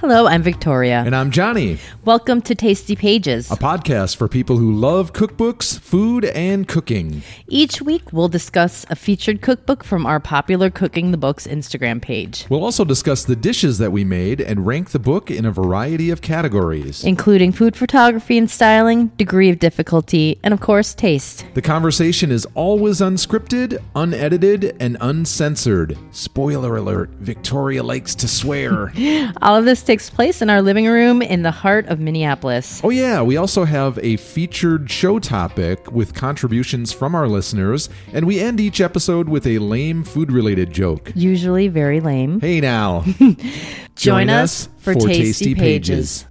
Hello, I'm Victoria. And I'm Johnny, Welcome to Tasty Pages. a podcast for people who love cookbooks, food, and cooking. Each week, we'll discuss a featured cookbook from our popular Cooking the Books Instagram page, We'll also discuss the dishes that we made and rank the book in a variety of categories. including food photography and styling, degree of difficulty, and of course, taste. The conversation is always unscripted, unedited, and uncensored. Spoiler alert Victoria likes to swear. All of this takes place in our living room in the heart of Minneapolis. oh, yeah, we also have a featured show topic with contributions from our listeners, and we end each episode with a lame food related joke. Usually very lame. Hey now. Join, us for, Tasty, Pages.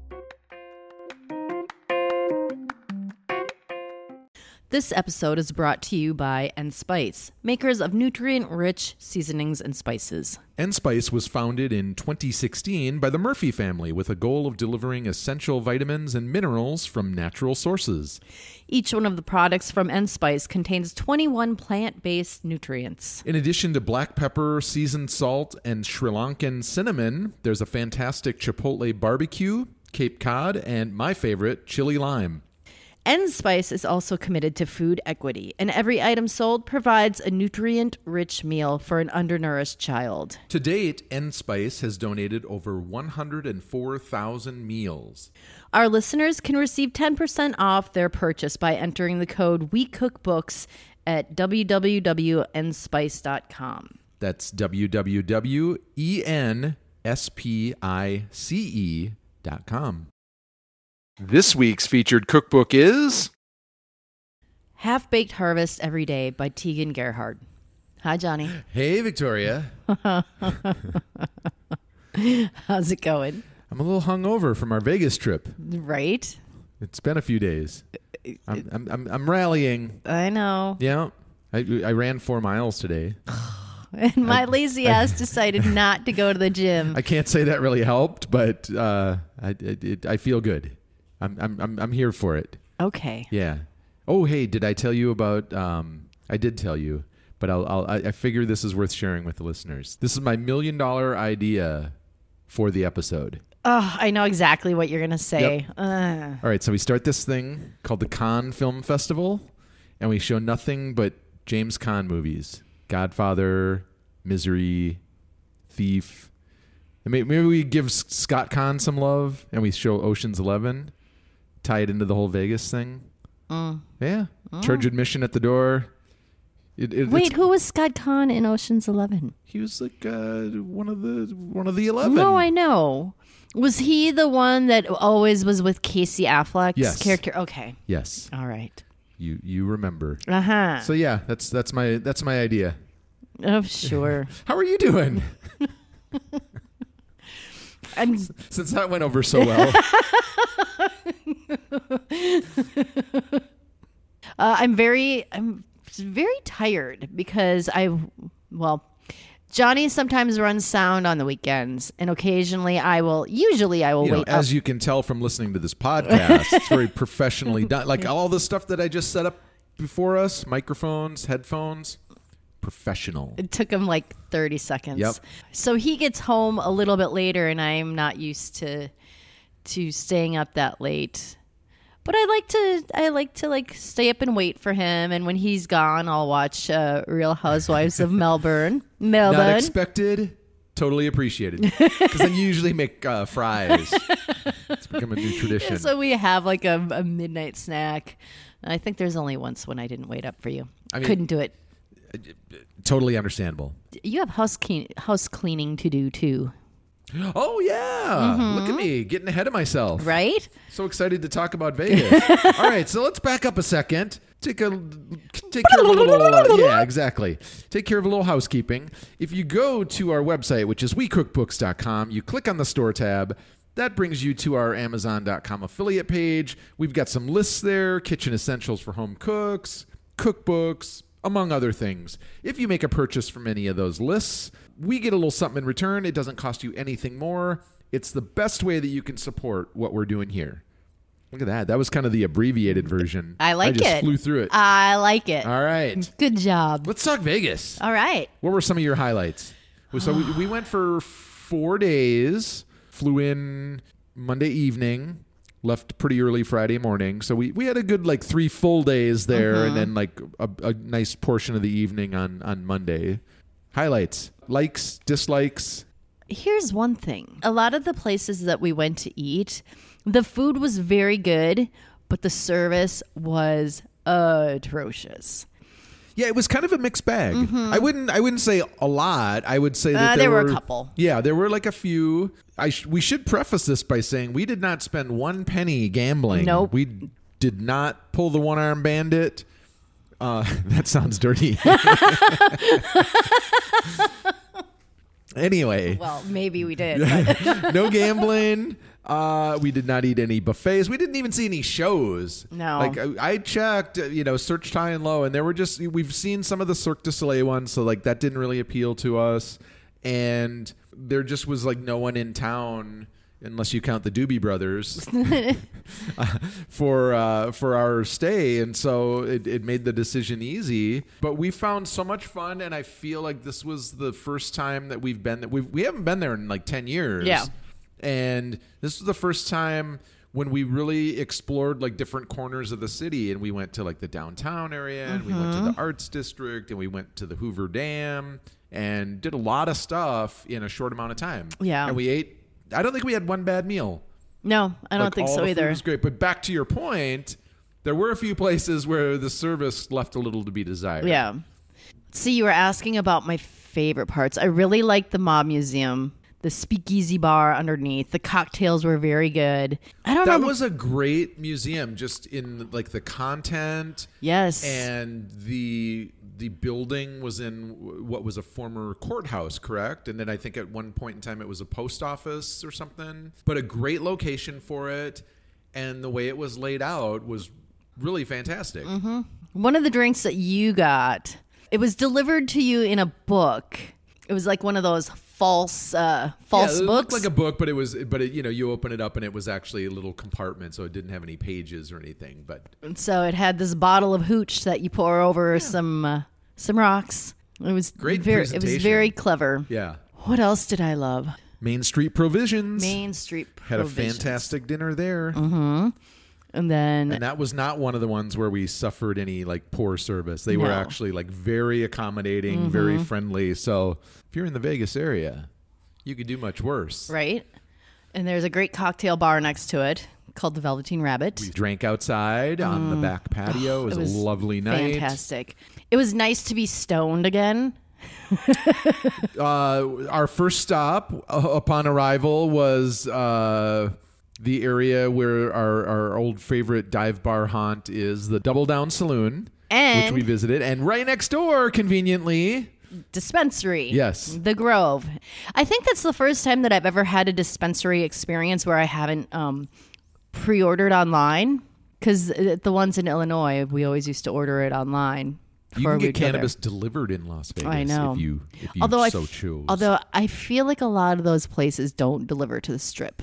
This episode is brought to you by N Spice, makers of nutrient rich seasonings and spices. Spice was founded in 2016 by the Murphy family with a goal of delivering essential vitamins and minerals from natural sources. Each one of the products from N Spice contains 21 plant based nutrients. In addition to black pepper, seasoned salt, and Sri Lankan cinnamon, there's a fantastic chipotle barbecue, Cape Cod, and my favorite, chili lime. Spice is also committed to food equity, and every item sold provides a nutrient rich meal for an undernourished child. To date, N Spice has donated over 104,000 meals. Our listeners can receive 10% off their purchase by entering the code WeCookBooks at www.nspice.com. That's www.enspice dot com. This week's featured cookbook is Half Baked Harvest Every Day by Tieghan Gerard. Hi, Johnny. Hey Victoria. How's it going? I'm a little hungover from our Vegas trip. Right? It's been a few days. I'm I'm I'm, I'm rallying. I know. Yeah. I I ran 4 miles today. And my lazy ass decided not to go to the gym. I can't say that really helped, but uh I it, it, I feel good. I'm I'm I'm I'm here for it. Okay. Yeah. Oh, hey, did I tell you about? Um, I did tell you, but I'll, I'll. I I figure this is worth sharing with the listeners. This is my million dollar idea for the episode. Oh, I know exactly what you're going to say. Uh, All right, so we start this thing called the Cannes Film Festival, and we show nothing but James Caan movies: Godfather, Misery, Thief. May- maybe we give Scott Caan some love, and we show Ocean's Eleven, tie it into the whole Vegas thing. Mm. Yeah, charge admission at the door. It, it, wait, who was Scott Caan in Ocean's Eleven? he was like uh, one of the one of the eleven. No, I know. Was he the one that always was with Casey Affleck's Yes. character? Okay. yes, All right. you you remember. Uh huh. So yeah, that's that's my that's my idea. oh, sure. How are you doing? I'm Since that went over so well. Uh, I'm very I'm very tired because I well Johnny sometimes runs sound on the weekends and occasionally I will usually I will you know, wait up. as you can tell from listening to this podcast, it's very professionally done. Like all the stuff that I just set up before us, microphones, headphones, professional. It took him like 30 seconds. Yep. So he gets home a little bit later and I'm not used to to staying up that late. But I like to I like to like stay up and wait for him and when he's gone I'll watch uh, Real Housewives of Melbourne. Melbourne. Not expected, totally appreciated. Because then you usually make uh, fries. It's become a new tradition. so we have like a, a midnight snack. I think there's only once when I didn't wait up for you. I mean- Couldn't do it. totally understandable. You have house clean, house cleaning to do too, Oh yeah! Mm-hmm. Look at me getting ahead of myself. right? So excited to talk about Vegas. All right, so let's back up a second. Take a take care of a little uh, yeah, exactly. Take care of a little housekeeping. If you go to our website, which is wecookbooks.com, you click on the store tab. That brings you to our Amazon.com affiliate page. We've got some lists there: kitchen essentials for home cooks, cookbooks, among other things. If you make a purchase from any of those lists, we get a little something in return. It doesn't cost you anything more. It's the best way that you can support what we're doing here. Look at that. That was kind of the abbreviated version. I like I just it. flew through it. I like it. All right. Good job. Let's talk Vegas. All right. What were some of your highlights? So we, we went for four days, flew in Monday evening, left pretty early Friday morning. So we, we had a good like three full days there, Mm-hmm. and then like a, a nice portion of the evening on on Monday. Highlights, likes, dislikes. Here's one thing. A lot of the places that we went to eat, the food was very good, but the service was atrocious. Yeah, it was kind of a mixed bag. I wouldn't. I wouldn't say a lot. I would say that Mm-hmm. Uh, there were a couple. Yeah, there were like a few. I sh- we should preface this by saying we did not spend one penny gambling. Nope. We did not pull the one arm bandit. Uh, that sounds dirty. anyway, Well, maybe we did. no gambling. Uh, we did not eat any buffets. We didn't even see any shows. No. like I, I checked, uh, you know, searched high and low, and there were just we've seen some of the Cirque du Soleil ones, so like that didn't really appeal to us. And there just was like no one in town unless you count the Doobie Brothers for uh, for our stay, and so it, it made the decision easy. But we found so much fun, and I feel like this was the first time that we've been. that We we haven't been there in like ten years. Yeah. And this was the first time when we really explored like different corners of the city and we went to like the downtown area and we went to the mm-hmm. arts district and we went to the hoover dam and did a lot of stuff in a short amount of time Yeah. and we ate i don't think we had one bad meal no, I don't Like, think so either. was great but back to your point there were a few places where the service left a little to be desired Yeah. See, you were asking about my favorite parts. I really liked the Mob Museum, the speakeasy bar underneath. The cocktails were very good. I don't that know. That was a great museum just in like the content yes. and the the building was in what was a former courthouse correct and then i think at one point in time it was a post office or something but a great location for it and the way it was laid out was really fantastic mm-hmm. one of the drinks that you got, it was delivered to you in a book. It was like one of those false uh false yeah, it looked books. like a book but it was but it, you know you open it up and it was actually a little compartment so it didn't have any pages or anything but And so it had this bottle of hooch that you pour over some uh, some rocks. It was Great very it was very clever. yeah What else did I love? main street provisions Main Street had a fantastic dinner there And then And that was not one of the ones where we suffered any like poor service. They were No. Mm-hmm. actually like very accommodating, very friendly. So if you're in the Vegas area, you could do much worse. right? And there's a great cocktail bar next to it called the Velveteen Rabbit. We drank outside on the back patio. It was, Mm. It was a lovely night. Fantastic. It was nice to be stoned again. Uh, our first stop uh, upon arrival was uh, the area where our, our old favorite dive bar haunt is the Double Down Saloon, which we visited. And right next door, conveniently, Dispensary. Yes. The Grove. I think that's the first time that I've ever had a dispensary experience where I haven't um, pre ordered online. Because the ones in Illinois, we always used to order it online. You can get we'd go there. cannabis delivered in Las Vegas I know. if you if you although I so f- choose. Although I feel like a lot of those places don't deliver to the strip.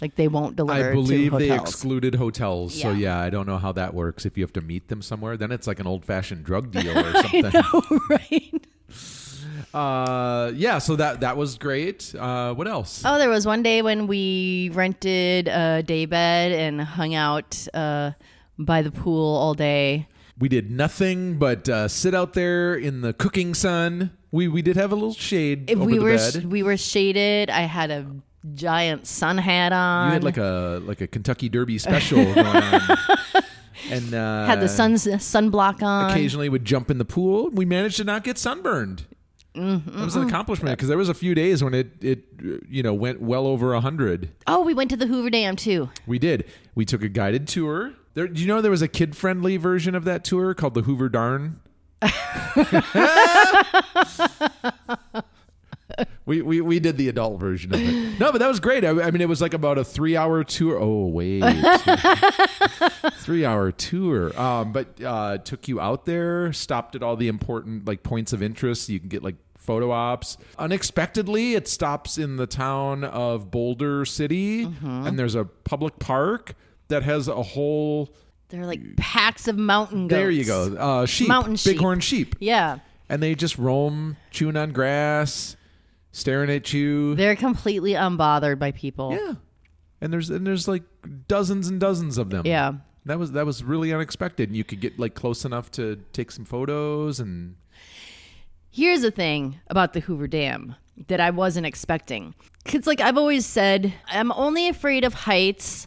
Like they won't deliver I believe they excluded hotels, so Yeah. I don't know how that works. If you have to meet them somewhere, then it's like an old-fashioned drug deal or something. right. Uh, yeah, so that that was great. Uh, what else? Oh, there was one day when we rented a day bed and hung out uh, by the pool all day. We did nothing but uh, sit out there in the cooking sun. We we did have a little shade over we the were bed. we were shaded. I had a giant sun hat on. you had like a like a Kentucky Derby special going on, and uh, had the sun sunblock on. occasionally would jump in the pool. We managed to not get sunburned. Mm-hmm. That was an accomplishment because there was a few days when it it you know went well over a hundred. Oh, we went to the Hoover Dam too. We did. We took a guided tour. There, do you know there was a kid friendly version of that tour called the Hoover Darn? we, we we did the adult version of it. No, but that was great. I, I mean, it was like about a three hour tour. Oh wait, three hour tour. Um, but uh, took you out there, stopped at all the important like points of interest. You can get like photo ops. Unexpectedly, it stops in the town of Boulder City, and there's a public park that has a whole. They're like packs of mountain goats. There you go. Uh, sheep, Mountain sheep. bighorn sheep, Yeah. and they just roam, chewing on grass. Staring at you. They're completely unbothered by people. yeah, and there's and there's like dozens and dozens of them. Yeah. that was that was really unexpected. And you could get like close enough to take some photos and Here's the thing about the Hoover Dam that I wasn't expecting. Cuz like I've always said, I'm only afraid of heights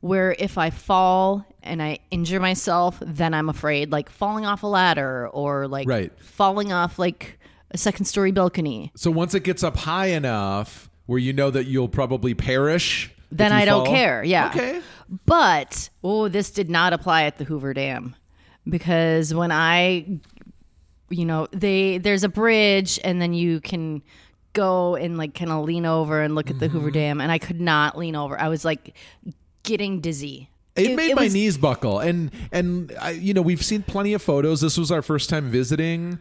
where if I fall and I injure myself, then I'm afraid like falling off a ladder or like Right. falling off like a second story balcony. So once it gets up high enough where you know that you'll probably perish, Then I don't care. Yeah. Okay. But oh, this did not apply at the Hoover Dam because when I, you know, they there's a bridge and then you can go and like kind of lean over and look at the Mm-hmm. Hoover Dam, and I could not lean over. I was like getting dizzy. It, made my was- knees buckle, and and I, you know we've seen plenty of photos. This was our first time visiting.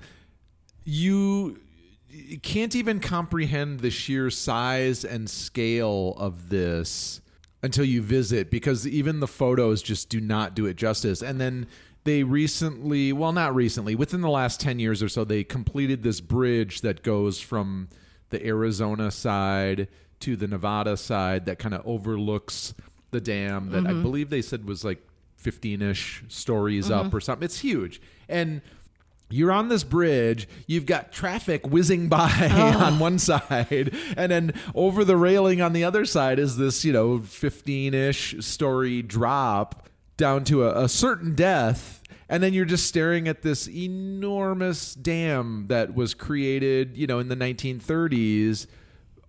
You can't even comprehend the sheer size and scale of this until you visit because even the photos just do not do it justice. And then they recently, well, not recently, within the last 10 years or so, they completed this bridge that goes from the Arizona side to the Nevada side that kind of overlooks the dam that I mm-hmm. believe they said was like 15 ish stories up mm-hmm. or something. It's huge. And you're on this bridge, you've got traffic whizzing by on one side, and then over the railing on the other side is this, you know, 15 ish story drop down to a, a certain death. And then you're just staring at this enormous dam that was created, you know, in the 1930s,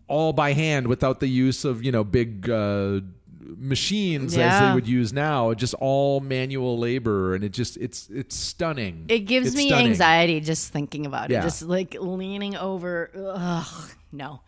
all by hand without the use of, you know, big uh, machines as they would use now. Just all manual labor, and it just it's it's stunning. It gives It's me stunning. anxiety just thinking about Yeah. it. Just like leaning over. Ugh, no.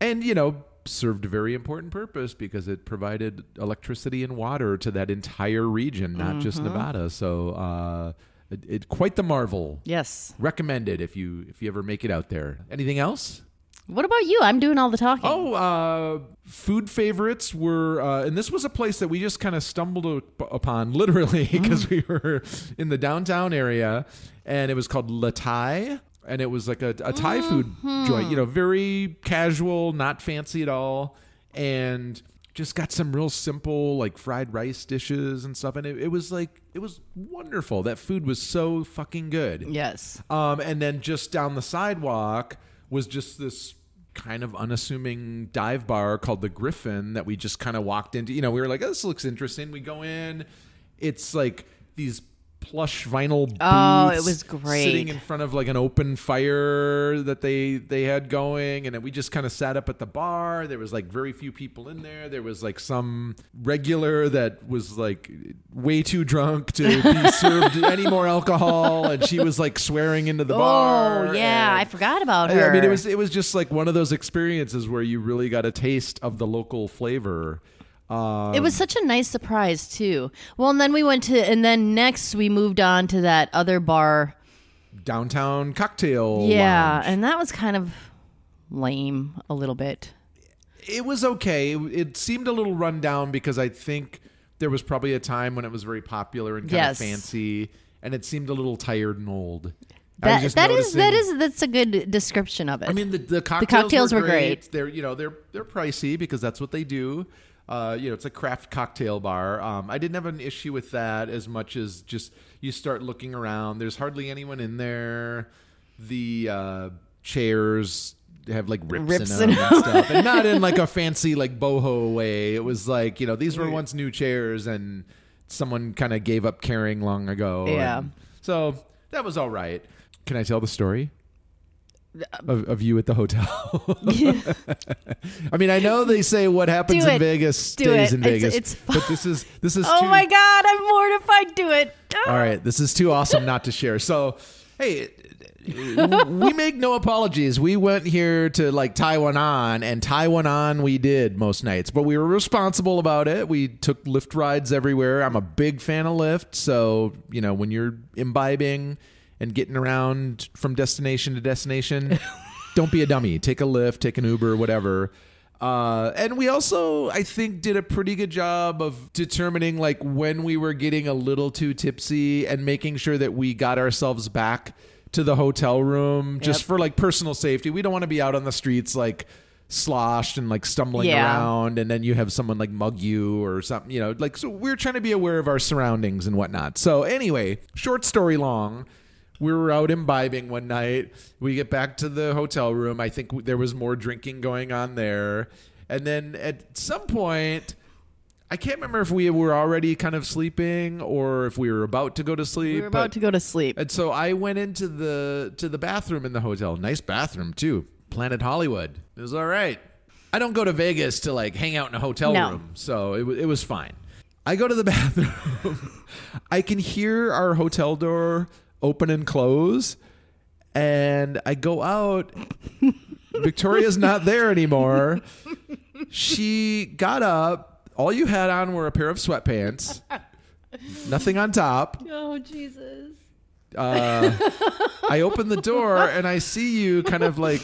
and you know served a very important purpose because it provided electricity and water to that entire region not just Mm-hmm. nevada so uh it, it quite the marvel Yes. recommended if you if you ever make it out there anything else What about you? I'm doing all the talking. Oh, uh, food favorites were, uh, and this was a place that we just kind of stumbled up- upon, literally, because we were in the downtown area, and it was called La Thai, and it was like a, a Thai food joint, you know, very casual, not fancy at all, and just got some real simple like fried rice dishes and stuff, and it, it was like it was wonderful. That food was so fucking good. Yes. Um, and then just down the sidewalk was just this kind of unassuming dive bar called the Griffin that we just kind of walked into. You know, we were like, oh, this looks interesting. We go in. It's like these plush vinyl booths Oh, it was great. sitting in front of like an open fire that they they had going and then we just kind of sat up at the bar there was like very few people in there there was like some regular that was like way too drunk to be served any more alcohol and she was like swearing into the oh, bar Oh yeah, and- I forgot about her. I mean, it was it was just like one of those experiences where you really got a taste of the local flavor. Um, It was such a nice surprise too. Well, and then we went to, and then next we moved on to that other bar. downtown cocktail. yeah, lounge. and that was kind of lame a little bit. it was okay. It, seemed a little run down because I think there was probably a time when it was very popular and kind Yes. of fancy, and it seemed a little tired and old. That that is that is that's a good description of it. I mean, the, the cocktails, cocktails were, were great. great. They're you know they're they're pricey because that's what they do. Uh, you know, it's a craft cocktail bar. Um, I didn't have an issue with that as much as just you start looking around. There's hardly anyone in there. The uh, chairs have like rips, Rips in them and stuff, and not in like a fancy like boho way. It was like you know these were once new chairs and someone kind of gave up caring long ago. Yeah. and so that was all right. Can I tell the story? Of, of you at the hotel. I mean, I know they say what happens in. Vegas Do stays it. in It's- Vegas, it's but this is this is oh too, my god, I'm mortified. Do it. all right. Ah. This is too awesome not to share. So, hey, we make no apologies. We went here to like tie one on, and tie one on we did most nights, but we were responsible about it. We took Lyft rides everywhere. I'm a big fan of Lyft, so you know when you're imbibing and getting around from destination to destination, don't be a dummy. Take a Lyft, take an Uber, whatever. Uh, and we also, I think, did a pretty good job of determining like when we were getting a little too tipsy and making sure that we got ourselves back to the hotel room just Yep. for like personal safety. We don't want to be out on the streets like sloshed and like stumbling Yeah. around and then you have someone like mug you or something, you know, like so we're trying to be aware of our surroundings and whatnot. So anyway, short story long, we were out imbibing one night. We get back to the hotel room. I think there was more drinking going on there. And then at some point, I can't remember if we were already kind of sleeping or if we were about to go to sleep. We were but- about to go to sleep. and so I went into the to the bathroom in the hotel. Nice bathroom too. Planet Hollywood. It was all right. I don't go to Vegas to like hang out in a hotel No. room, so it it was fine. I go to the bathroom. I can hear our hotel door open and close, and I go out. Victoria's not there anymore. She got up. All you had on were a pair of sweatpants. Nothing on top Oh Jesus! uh, I open the door and I see you kind of like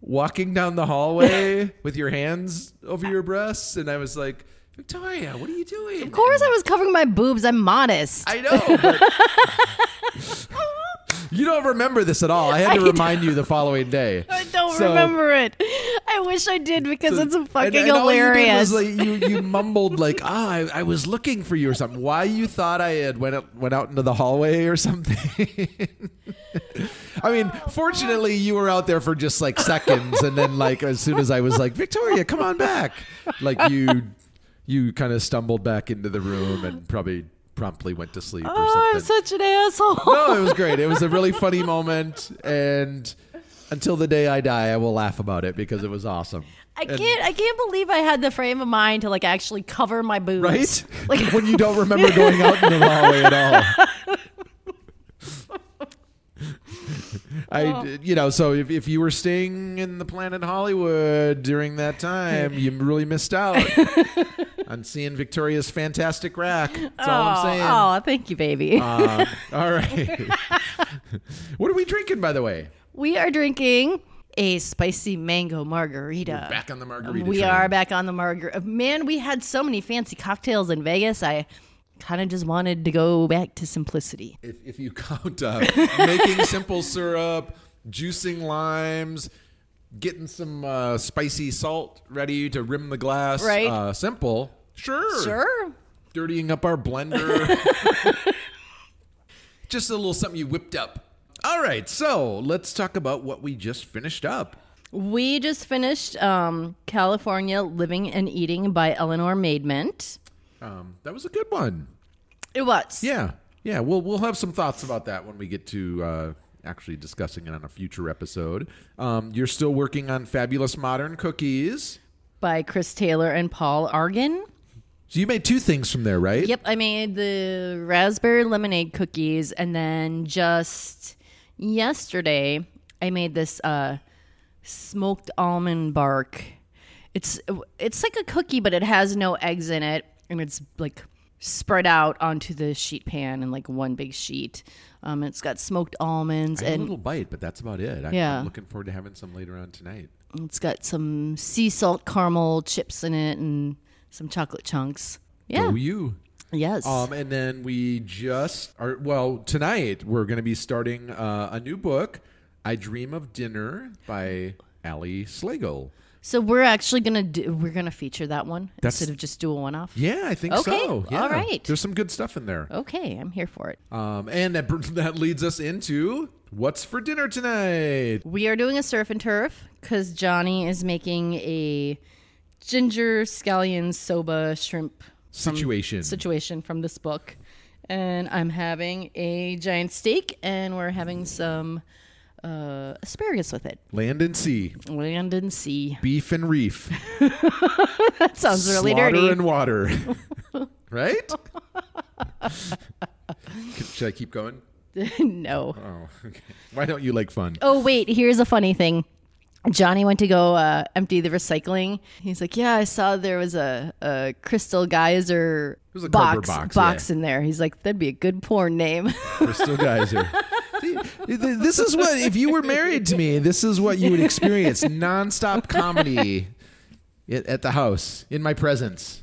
walking down the hallway with your hands over your breasts, and I was like, Victoria, what are you doing? Of course, I was covering my boobs. I'm modest. I know. But you don't remember this at all. I had to I remind you the following day. I don't So- remember it. I wish I did because it's and- fucking and all you did hilarious. was, like, you, you mumbled like, ah, I, I was looking for you or something. Why you thought I had went out, went out into the hallway or something? I mean, fortunately, you were out there for just like seconds, and then like as soon as I was like, Victoria, come on back, like you, you kind of stumbled back into the room and probably promptly went to sleep or oh, I'm such an asshole. no, it was great. It was a really funny moment, and until the day I die, I will laugh about it because it was awesome. I And- can't. I can't believe I had the frame of mind to like actually cover my boobs. right? Like when you don't remember going out in the hallway at all. I, oh. you know, so if, if you were staying in the Planet Hollywood during that time, you really missed out on seeing Victoria's fantastic rack. That's all I'm saying. Oh, thank you, baby. Um, all right. what are we drinking, by the way? we are drinking a spicy mango margarita. Back on the margarita. we train. are back on the margarita. Man, we had so many fancy cocktails in Vegas. I kind of just wanted to go back to simplicity. if, if you count uh, making simple syrup, juicing limes, getting some uh, spicy salt ready to rim the glass, Right. Uh, simple, sure, Sure. Dirtying up our blender, just a little something you whipped up. All right, so let's talk about what we just finished up. We just finished um, California Living and Eating by Eleanor Maidment. Um, that was a good one. It was. Yeah, yeah. We'll we'll have some thoughts about that when we get to uh, actually discussing it on a future episode. Um, you're still working on fabulous modern cookies. By Chris Taylor and Paul Arguin. So you made two things from there, right? Yep, I made the raspberry lemonade cookies, and then just yesterday I made this uh, smoked almond bark. It's it's like a cookie, but it has no eggs in it, and it's like spread out onto the sheet pan in like one big sheet. Um, it's got smoked almonds had a little bite, but that's about it. I, Yeah. I'm looking forward to having some later on tonight. it's got some sea salt caramel chips in it and some chocolate chunks. Yeah. Go you. yes. Um, and then we just are well tonight. We're going to be starting uh, a new book, "I Dream of Dinner" by Ali Slagle. So we're actually gonna do we're gonna feature that one That's- instead of just do a one off. Yeah, I think Okay, so. Yeah. all right. There's some good stuff in there. Okay, I'm here for it. Um, and that that leads us into what's for dinner tonight. We are doing a surf and turf because Johnny is making a ginger scallion soba shrimp Situation. situation from this book, and I'm having a giant steak, and we're having some uh, asparagus with it. Land and sea, Land and sea. beef and reef, That sounds really slaughter dirty. and water. right? Should I keep going? no. Oh, okay. Why don't you like fun? Oh wait, here's a funny thing. Johnny went to go uh, empty the recycling. He's like, "Yeah, I saw there was a, a crystal geyser a box cardboard box, in there." He's like, "That'd be a good porn name." Crystal Geyser. See, This is what if you were married to me. This is what you would experience: nonstop comedy at at the house in my presence.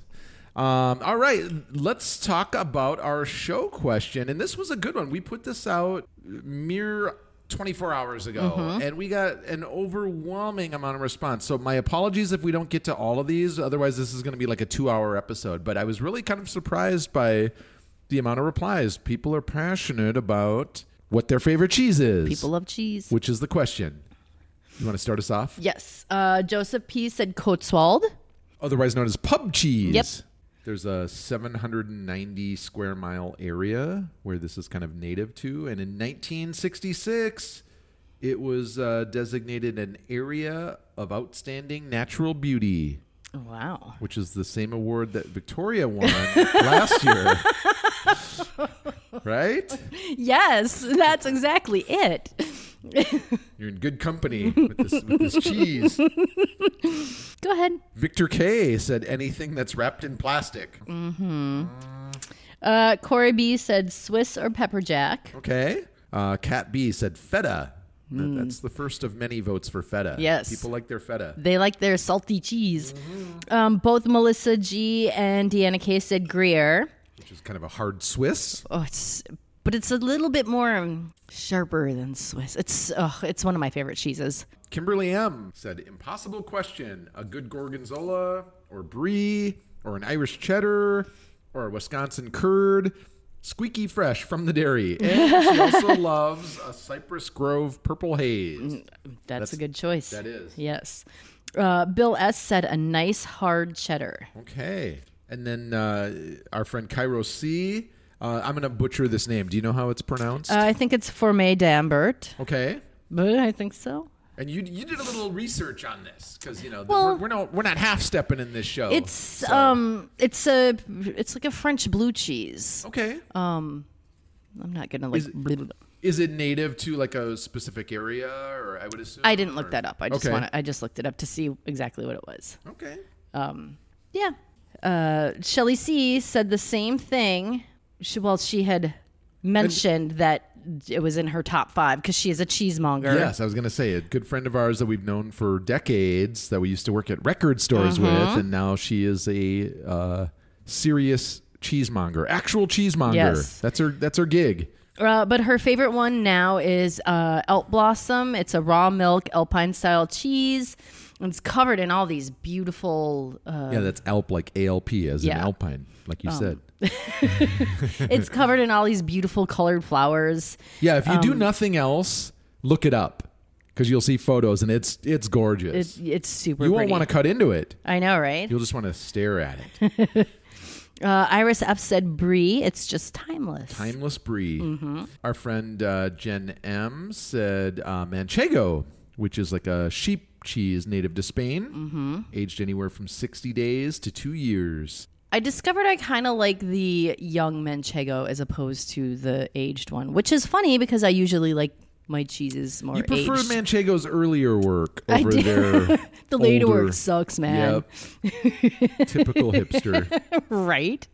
Um, all right, let's talk about our show question. And this was a good one. We put this out mere 24 hours ago, Mm-hmm. and we got an overwhelming amount of response. So my apologies if we don't get to all of these. Otherwise, this is going to be like a two-hour episode. But I was really kind of surprised by the amount of replies. People are passionate about what their favorite cheese is. People love cheese. which is the question. You want to start us off? Yes. Uh, Joseph P said Cotswold. Otherwise known as pub cheese. Yep. There's a 790 square mile area where this is kind of native to. And in 1966, it was uh, designated an area of outstanding natural beauty, Wow. which is the same award that Victoria won last year. right? Yes, that's exactly it. You're in good company with this, with this cheese. Go ahead. Victor K said anything that's wrapped in plastic. Uh, Corey B said Swiss or pepper jack. Okay. Uh, Cat B said feta. That- That's the first of many votes for feta. Yes. People like their feta. They like their salty cheese. Um, both Melissa G and Deanna K said Gruyere. Which is kind of a hard Swiss. Oh, it's but it's a little bit more um, sharper than Swiss. It's oh, it's one of my favorite cheeses. Kimberly M said, impossible question. A good Gorgonzola or Brie or an Irish cheddar or a Wisconsin curd. Squeaky fresh from the dairy. And she also loves a Cypress Grove purple haze. That's, That's- a good choice. that is. Yes. Uh, Bill S said a nice hard cheddar. Okay. And then uh, our friend Cairo C. Uh, I'm going to butcher this name. Do you know how it's pronounced? Uh, I think it's Fourme d'Ambert, okay. but I think so. And you you did a little research on this because you know Well- we're, we're not we're not half stepping in this show. It's So- um, it's a it's like a French blue cheese. okay. Um, I'm not gonna like. Is it- blah, blah, blah. Is it native to like a specific area, or I would assume? I didn't look that up. I just Okay. want I just looked it up to see exactly what it was. Okay. Um. Yeah. Uh, Shelly C said the same thing. She, well, she had mentioned that it was in her top five because she is a cheesemonger. Yes, I was going to say a good friend of ours that we've known for decades that we used to work at record stores Uh-huh. with, and now she is a uh, serious cheesemonger, actual cheesemonger. Yes. That's her. That's her gig. Uh, but her favorite one now is uh, Alp Blossom. It's a raw milk Alpine style cheese. It's covered in all these beautiful. Uh, Yeah, that's Alp like ALP as in Alpine, like you said. it's covered in all these beautiful colored flowers. Yeah, if you Um, do nothing else, look it up because you'll see photos and it's it's gorgeous. It, it's super. you won't pretty. want to cut into it. I know, right? You'll just want to stare at it. Uh, Iris F said brie. It's just timeless. Timeless brie. Mm-hmm. Our friend uh, Jen M said uh, manchego, which is like a sheep cheese native to Spain, Mm-hmm. aged anywhere from sixty days to two years. I discovered I kind of like the young manchego as opposed to the aged one, which is funny because I usually like my cheeses more You prefer aged. manchego's earlier work I over do. their the later older- work sucks, man. Yep. Typical hipster. right?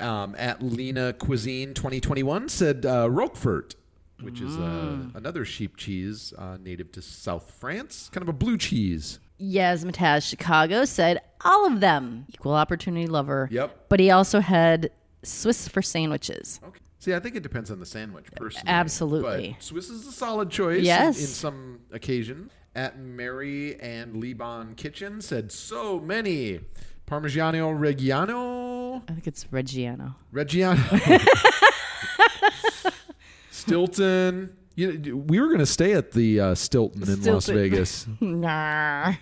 um, at Lena Cuisine 2021 said uh, Roquefort, which is uh, Mm. another sheep cheese uh, native to South France, kind of a blue cheese. Yasmataz Chicago said all of them. Equal opportunity lover. Yep. But he also had Swiss for sandwiches. Okay. See, I think it depends on the sandwich, personally. Absolutely. But Swiss is a solid choice. in- Yes. In, some occasion. At Mary and Liban Kitchen said so many. Parmigiano Reggiano. I think it's Reggiano. Reggiano. Stilton. You, we were going to stay at the uh, Stilton in Las Vegas, Nah.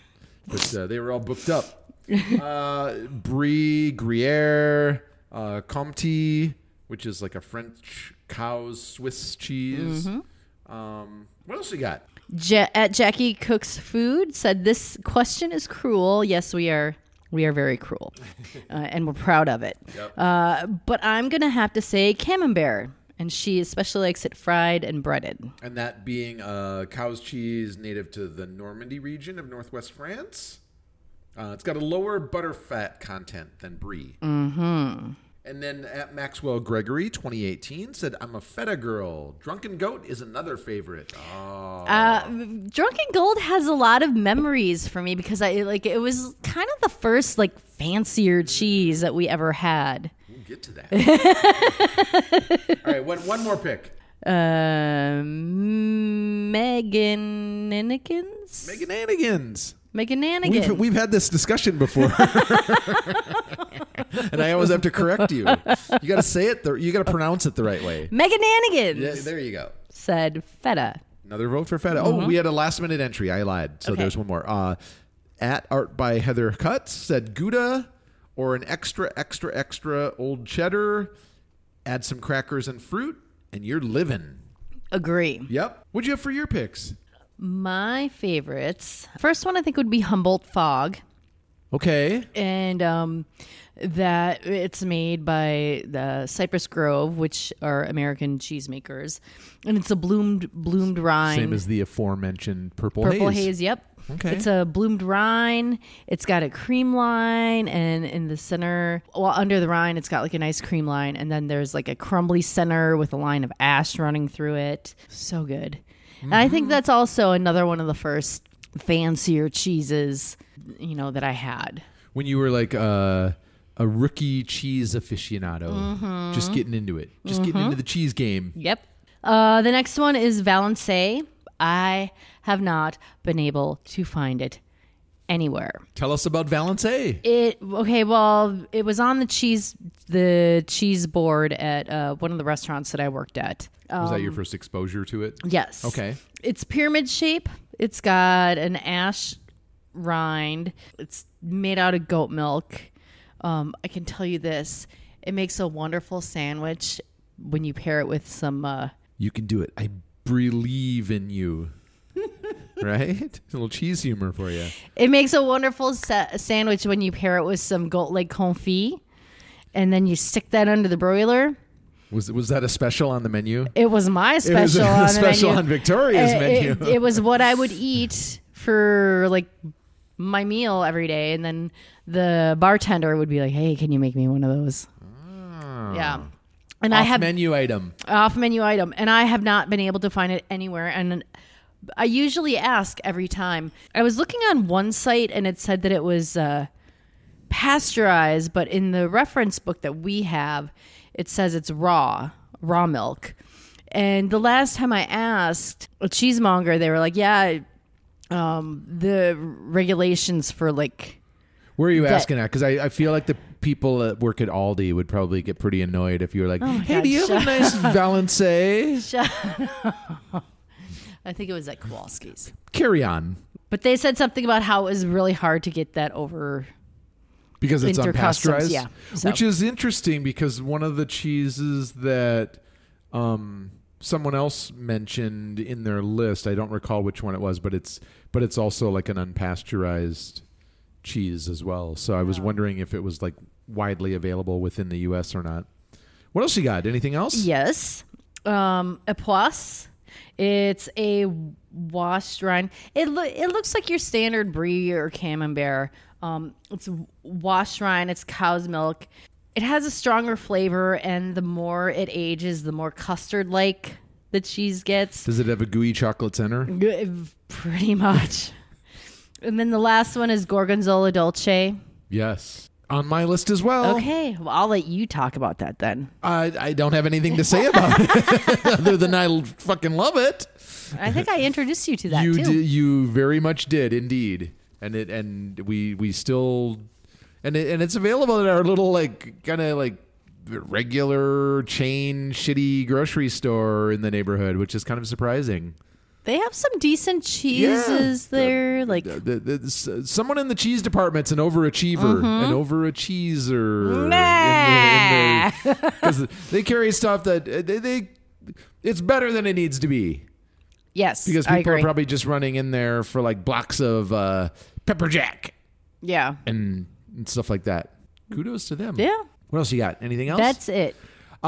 but uh, they were all booked up. Uh, Brie, Gruyere, uh, Comté, which is like a French cow's Swiss cheese. Um, what else you got? Ja- at Jackie Cooks Food said this question is cruel. Yes, we are. We are very cruel, uh, and we're proud of it. Yep. Uh, but I'm gonna have to say camembert, and she especially likes it fried and breaded. And that being uh, cow's cheese native to the Normandy region of northwest France. Uh, it's got a lower butter fat content than brie. Mm-hmm. And then at Maxwell Gregory 2018 said, I'm a feta girl. Drunken Goat is another favorite. Oh. Uh, Drunken Goat has a lot of memories for me because I like it was kind of the first like fancier cheese that we ever had. We'll get to that. All right, one, one more pick. Uh, Megan-inigans? Megananigans. Megananigans. We've, we've had this discussion before. and I always have to correct you. You got to say it, the, you got to pronounce it the right way. Megananigans, Yeah, there you go. said Feta. Another vote for Feta. Oh, we had a last minute entry. I lied. So Okay. there's one more. Uh, at art by Heather Cuts said Gouda or an extra, extra, extra old cheddar. Add some crackers and fruit, and you're living. Agree. Yep. What'd you have for your picks? My favorites. First one I think would be Humboldt Fog. Okay. and um, that it's made by the Cypress Grove, which are American cheesemakers, and it's a bloomed bloomed rind. Same as the aforementioned purple, haze. purple haze. haze. Yep. Okay. It's a bloomed rind. It's got a cream line, and in the center, well, under the rind, it's got like a nice cream line, and then there's like a crumbly center with a line of ash running through it. So good. And I Mm-hmm. think that's also another one of the first fancier cheeses, you know, that I had. When you were like uh, a rookie cheese aficionado, Mm-hmm. just getting into it, just getting into the cheese game. Yep. Uh, the next one is Valençay. I have not been able to find it anywhere. Tell us about Valençay. It okay. Well, it was on the cheese the cheese board at uh, one of the restaurants that I worked at. Was that your Um, first exposure to it? Yes. Okay. It's pyramid shape. It's got an ash rind. It's made out of goat milk. Um, I can tell you this: it makes a wonderful sandwich when you pair it with some. Uh, You can do it. I believe in you. right? A little cheese humor for you. It makes a wonderful sa- sandwich when you pair it with some goat leg confit, and then you stick that under the broiler. Was was that a special on the menu? It was my special. It was a on special on Victoria's Uh, menu. It, it was what I would eat for like my meal every day, and then the bartender would be like, "Hey, can you make me one of those?" Yeah, and I Off have menu item. off menu item, and I have not been able to find it anywhere. And I usually ask every time. I was looking on one site, and it said that it was uh, pasteurized, but in the reference book that we have, it says it's raw, raw milk. And the last time I asked a cheesemonger, they were like, "Yeah, um, the regulations for like." Where are you That- asking at? Because I, I feel like the people that work at Aldi would probably get pretty annoyed if you were like, Oh "Hey, God, do you have a shut nice Valençay?" I think it was at Kowalski's. Carry on, But they said something about how it was really hard to get that over because it's Inter customs, unpasteurized. yeah. So- Which is interesting because one of the cheeses that um, someone else mentioned in their list, I don't recall which one it was, but it's but it's also like an unpasteurized cheese as well. So I was wondering if it was like widely available within the U.S. or not. What else you got? Anything else? Yes. Um, a plus. It's a washed rind. It lo- it looks like your standard brie or camembert. Um, it's washed rind. It's cow's milk. It has a stronger flavor, and the more it ages, the more custard like the cheese gets. Does it have a gooey chocolate center? Pretty much. and then the last one is Gorgonzola Dolce. Yes. On my list as well. Okay, well, I'll let you talk about that then. I, I don't have anything to say about it other than I fucking love it. I think I introduced you to that you too. Did, you very much did indeed, and it and we we still and it, and it's available at our little like kind of like regular chain shitty grocery store in the neighborhood, which is kind of surprising. They have some decent cheeses Yeah. there. Like The, the, the, someone in the cheese department's an overachiever, Mm-hmm. an overachiever. Because they carry stuff that uh, they, they, it's better than it needs to be. yes, Because people are probably just running in there for like blocks of uh, pepper jack yeah, and, and stuff like that. Kudos to them. yeah. What else you got? Anything else? That's it.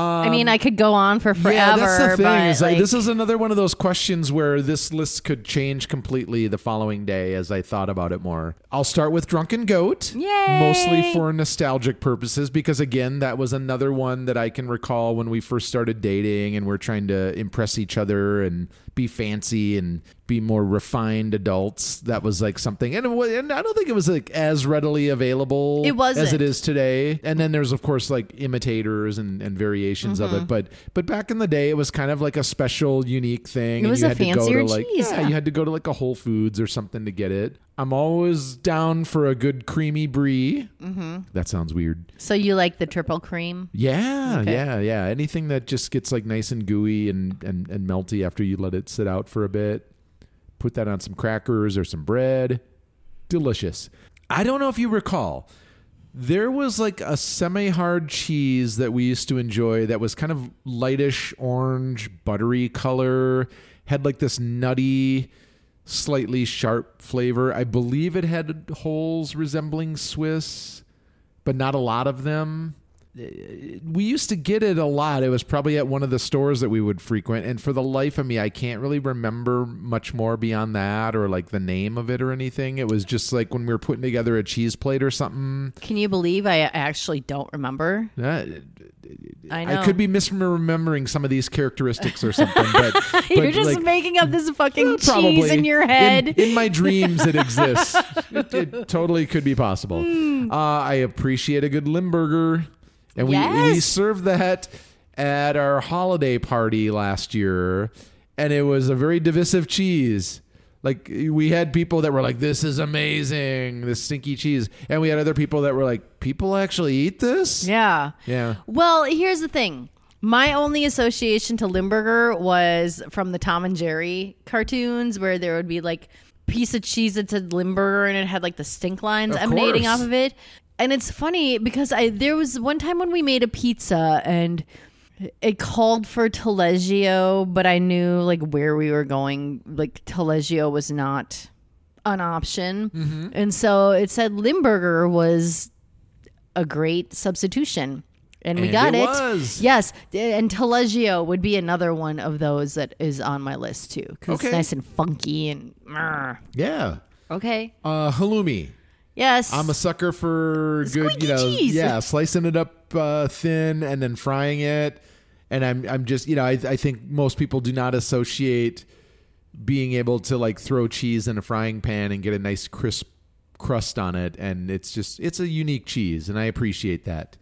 I mean, I um, could go on for forever. Yeah, that's the thing. But is like, like, this is another one of those questions where this list could change completely the following day as I thought about it more. I'll start with Drunken Goat. Yay! Mostly for nostalgic purposes because again, that was another one that I can recall when we first started dating and we're trying to impress each other and be fancy and be more refined adults. That was like something, and, it wa- and I don't think it was like as readily available It as wasn't. it is today. And then there's of course like imitators and, and variations of Mm-hmm. it, but but back in the day, it was kind of like a special, unique thing. It and was you a had to go to like cheese, yeah, yeah. you had to go to like a Whole Foods or something to get it. I'm always down for a good creamy brie. Mm-hmm. That sounds weird. So you like the triple cream? Yeah, Okay. yeah, yeah. Anything that just gets like nice and gooey and, and, and melty after you let it sit out for a bit. Put that on some crackers or some bread. Delicious. I don't know if you recall. There was like a semi hard cheese that we used to enjoy that was kind of lightish orange, buttery color, had like this nutty, slightly sharp flavor. I believe it had holes resembling Swiss, but not a lot of them we used to get it a lot. It was probably at one of the stores that we would frequent. And for the life of me, I can't really remember much more beyond that or like the name of it or anything. It was just like when we were putting together a cheese plate or something. Can you believe I actually don't remember? Uh, I know. I could be misremembering some of these characteristics or something, but, You're just like, making up this fucking cheese in your head. In, in my dreams, it exists. it, it totally could be possible. Hmm. Uh, I appreciate a good Limburger, and we we served that at our holiday party last year, and it was a very divisive cheese. Like we had people that were like, "This is amazing, this stinky cheese," and we had other people that were like, "People actually eat this?" yeah. Yeah. Well, here's the thing. My only association to Limburger was from the Tom and Jerry cartoons, where there would be like piece of cheese that said Limburger and it had like the stink lines Of emanating course. off of it. And it's funny because I there was one time when we made a pizza and it called for Taleggio, but I knew like where we were going. Like Taleggio was not an option, Mm-hmm. and so it said Limburger was a great substitution. And we And got it it. was. Yes. And Taleggio would be another one of those that is on my list too. Because Okay. it's nice and funky and. Yeah. Okay. Uh, halloumi. Yes. I'm a sucker for good, Squeaky you know, cheese. yeah, slicing it up uh, thin and then frying it. And I'm, I'm just, you know, I, I think most people do not associate being able to like throw cheese in a frying pan and get a nice crisp crust on it. And it's just, it's a unique cheese, and I appreciate that.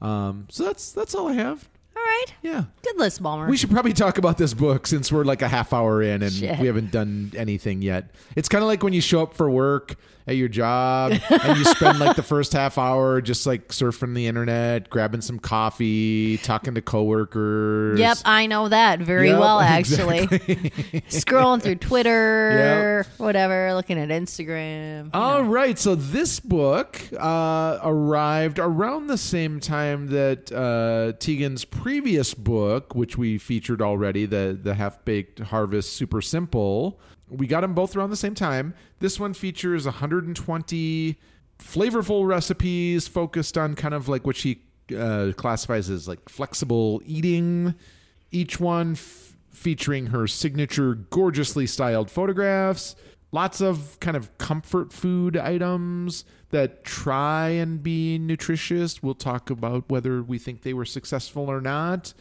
Um, so that's that's all I have. All right. Yeah. Good list, Balmer. We should probably talk about this book since we're like a half hour in and Shit. we haven't done anything yet. It's kind of like when you show up for work at your job and you spend like the first half hour just like surfing the internet, grabbing some coffee, talking to coworkers. Yep, I know that very Yep, well, actually. exactly. Scrolling through Twitter, whatever, looking at Instagram. All right, so this book uh, arrived around the same time that uh, Tieghan's previous book, which we featured already, the the Half Baked Harvest Super Simple. We got them both around the same time. This one features 120 flavorful recipes focused on kind of like what she uh, classifies as like flexible eating. Each one f- featuring her signature gorgeously styled photographs. Lots of kind of comfort food items that try and be nutritious. We'll talk about whether we think they were successful or not.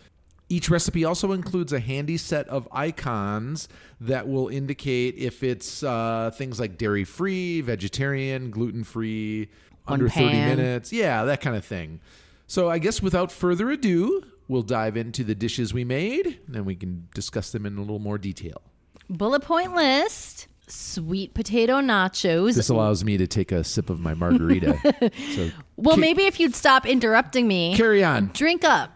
Each recipe also includes a handy set of icons that will indicate if it's uh, things like dairy free, vegetarian, gluten free, under 30 minutes. Yeah, that kind of thing. So I guess without further ado, we'll dive into the dishes we made and then we can discuss them in a little more detail. Bullet point list sweet potato nachos. This allows me to take a sip of my margarita. so well, Ca- maybe if you'd stop interrupting me. carry on. drink up.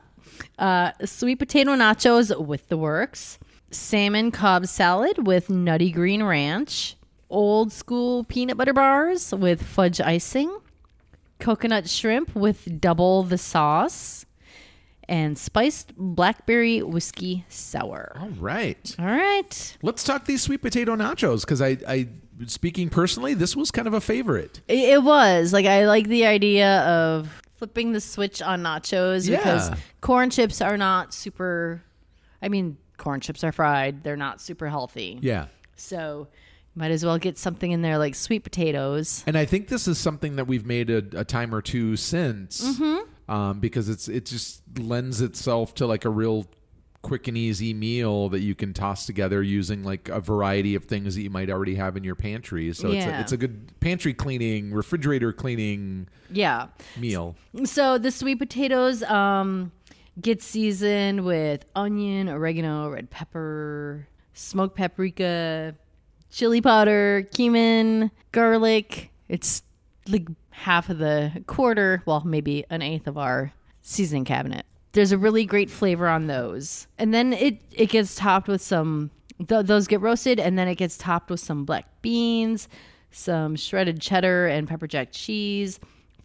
Uh, sweet potato nachos with the works, salmon Cobb salad with nutty green ranch, old school peanut butter bars with fudge icing, coconut shrimp with double the sauce, and spiced blackberry whiskey sour. All right. All right. Let's talk these sweet potato nachos because I, I, speaking personally, this was kind of a favorite. It, it was like I like the idea of flipping the switch on nachos because corn chips are not super. I mean, corn chips are fried; they're not super healthy. Yeah. So, might as well get something in there like sweet potatoes. And I think this is something that we've made a, a time or two since, Mm-hmm. um, because it's it just lends itself to like a real quick and easy meal that you can toss together using like a variety of things that you might already have in your pantry. So it's, a, it's a good pantry cleaning, refrigerator cleaning Yeah. meal. So the sweet potatoes um, get seasoned with onion, oregano, red pepper, smoked paprika, chili powder, cumin, garlic. It's like half of the quarter, well, maybe an eighth of our seasoning cabinet. There's a really great flavor on those, and then it it gets topped with some. Th- those get roasted, and then it gets topped with some black beans, some shredded cheddar and pepper jack cheese,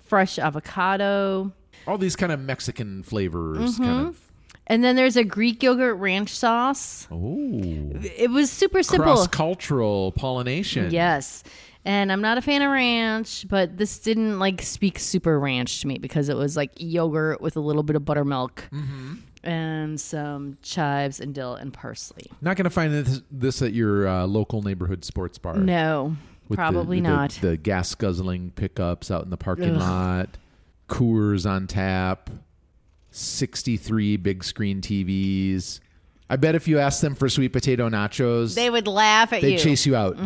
fresh avocado, All these kind of Mexican flavors, mm-hmm. kind of. and then there's a Greek yogurt ranch sauce. Oh, It was super simple. cross cultural pollination. Yes. And I'm not a fan of ranch, but this didn't like speak super ranch to me because it was like yogurt with a little bit of buttermilk Mm-hmm. and some chives and dill and parsley. Not going to find this, this at your uh, local neighborhood sports bar. No, probably the, not. The, gas guzzling pickups out in the parking lot, Coors on tap, 63 big screen TVs. I bet if you asked them for sweet potato nachos, they would laugh at you they'd chase you out.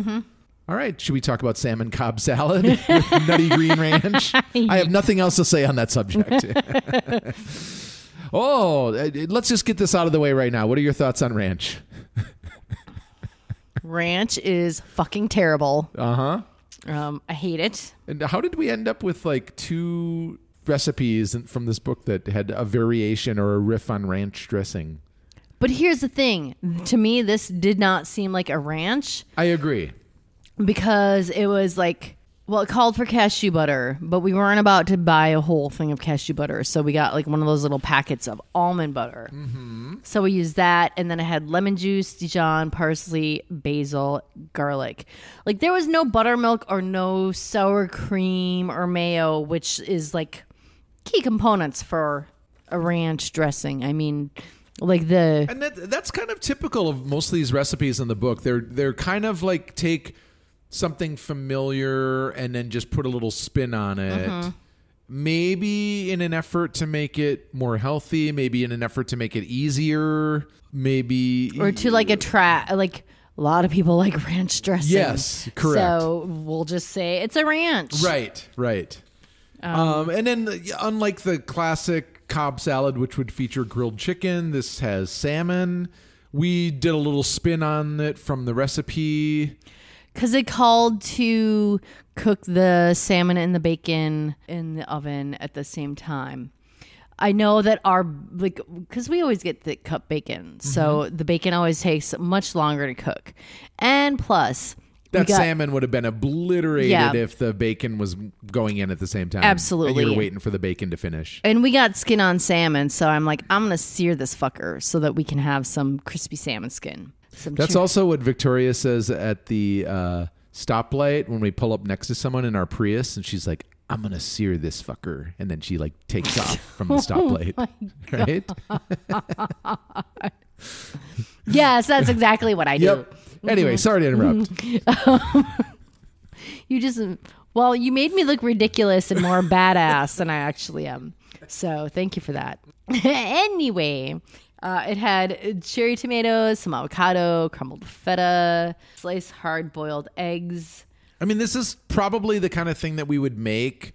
All right, should we talk about salmon Cobb salad with nutty green ranch? I have nothing else to say on that subject. oh, uh, let's just get this out of the way right now. What are your thoughts on ranch? ranch is fucking terrible. Uh huh. Um, I hate it. And how did we end up with like two recipes from this book that had a variation or a riff on ranch dressing? But here's the thing to me, this did not seem like a ranch. I agree. Because it was like well it called for cashew butter but we weren't about to buy a whole thing of cashew butter so we got like one of those little packets of almond butter mm-hmm. so we used that and then I had lemon juice dijon parsley basil garlic like there was no buttermilk or no sour cream or mayo which is like key components for a ranch dressing i mean like the And that that's kind of typical of most of these recipes in the book. They're they're kind of like take something familiar and then just put a little spin on it. Mm-hmm. Maybe in an effort to make it more healthy, maybe in an effort to make it easier, maybe or to like attract like a lot of people like ranch dressing. Yes, correct. So we'll just say it's a ranch. Right, right. Um, and then, unlike the classic Cobb salad, which would feature grilled chicken, this has salmon. We did a little spin on it from the recipe. Because it called to cook the salmon and the bacon in the oven at the same time. I know that our like because we always get thick cut bacon, so Mm-hmm. the bacon always takes much longer to cook, and plus we That got- salmon would have been obliterated Yeah. if the bacon was going in at the same time. Absolutely. And you're waiting for the bacon to finish. And we got skin on salmon, so I'm like, I'm gonna sear this fucker so that we can have some crispy salmon skin. Some That's chew- also what Victoria says at the uh, stoplight when we pull up next to someone in our Prius, and she's like, "I'm gonna sear this fucker," and then she like takes off from the stoplight, right? Yes, that's exactly what I do. Yep. Anyway, sorry to interrupt. You just, well, you made me look ridiculous and more badass than I actually am. So thank you for that. anyway, uh, it had cherry tomatoes, some avocado, crumbled feta, sliced hard boiled eggs. I mean, this is probably the kind of thing that we would make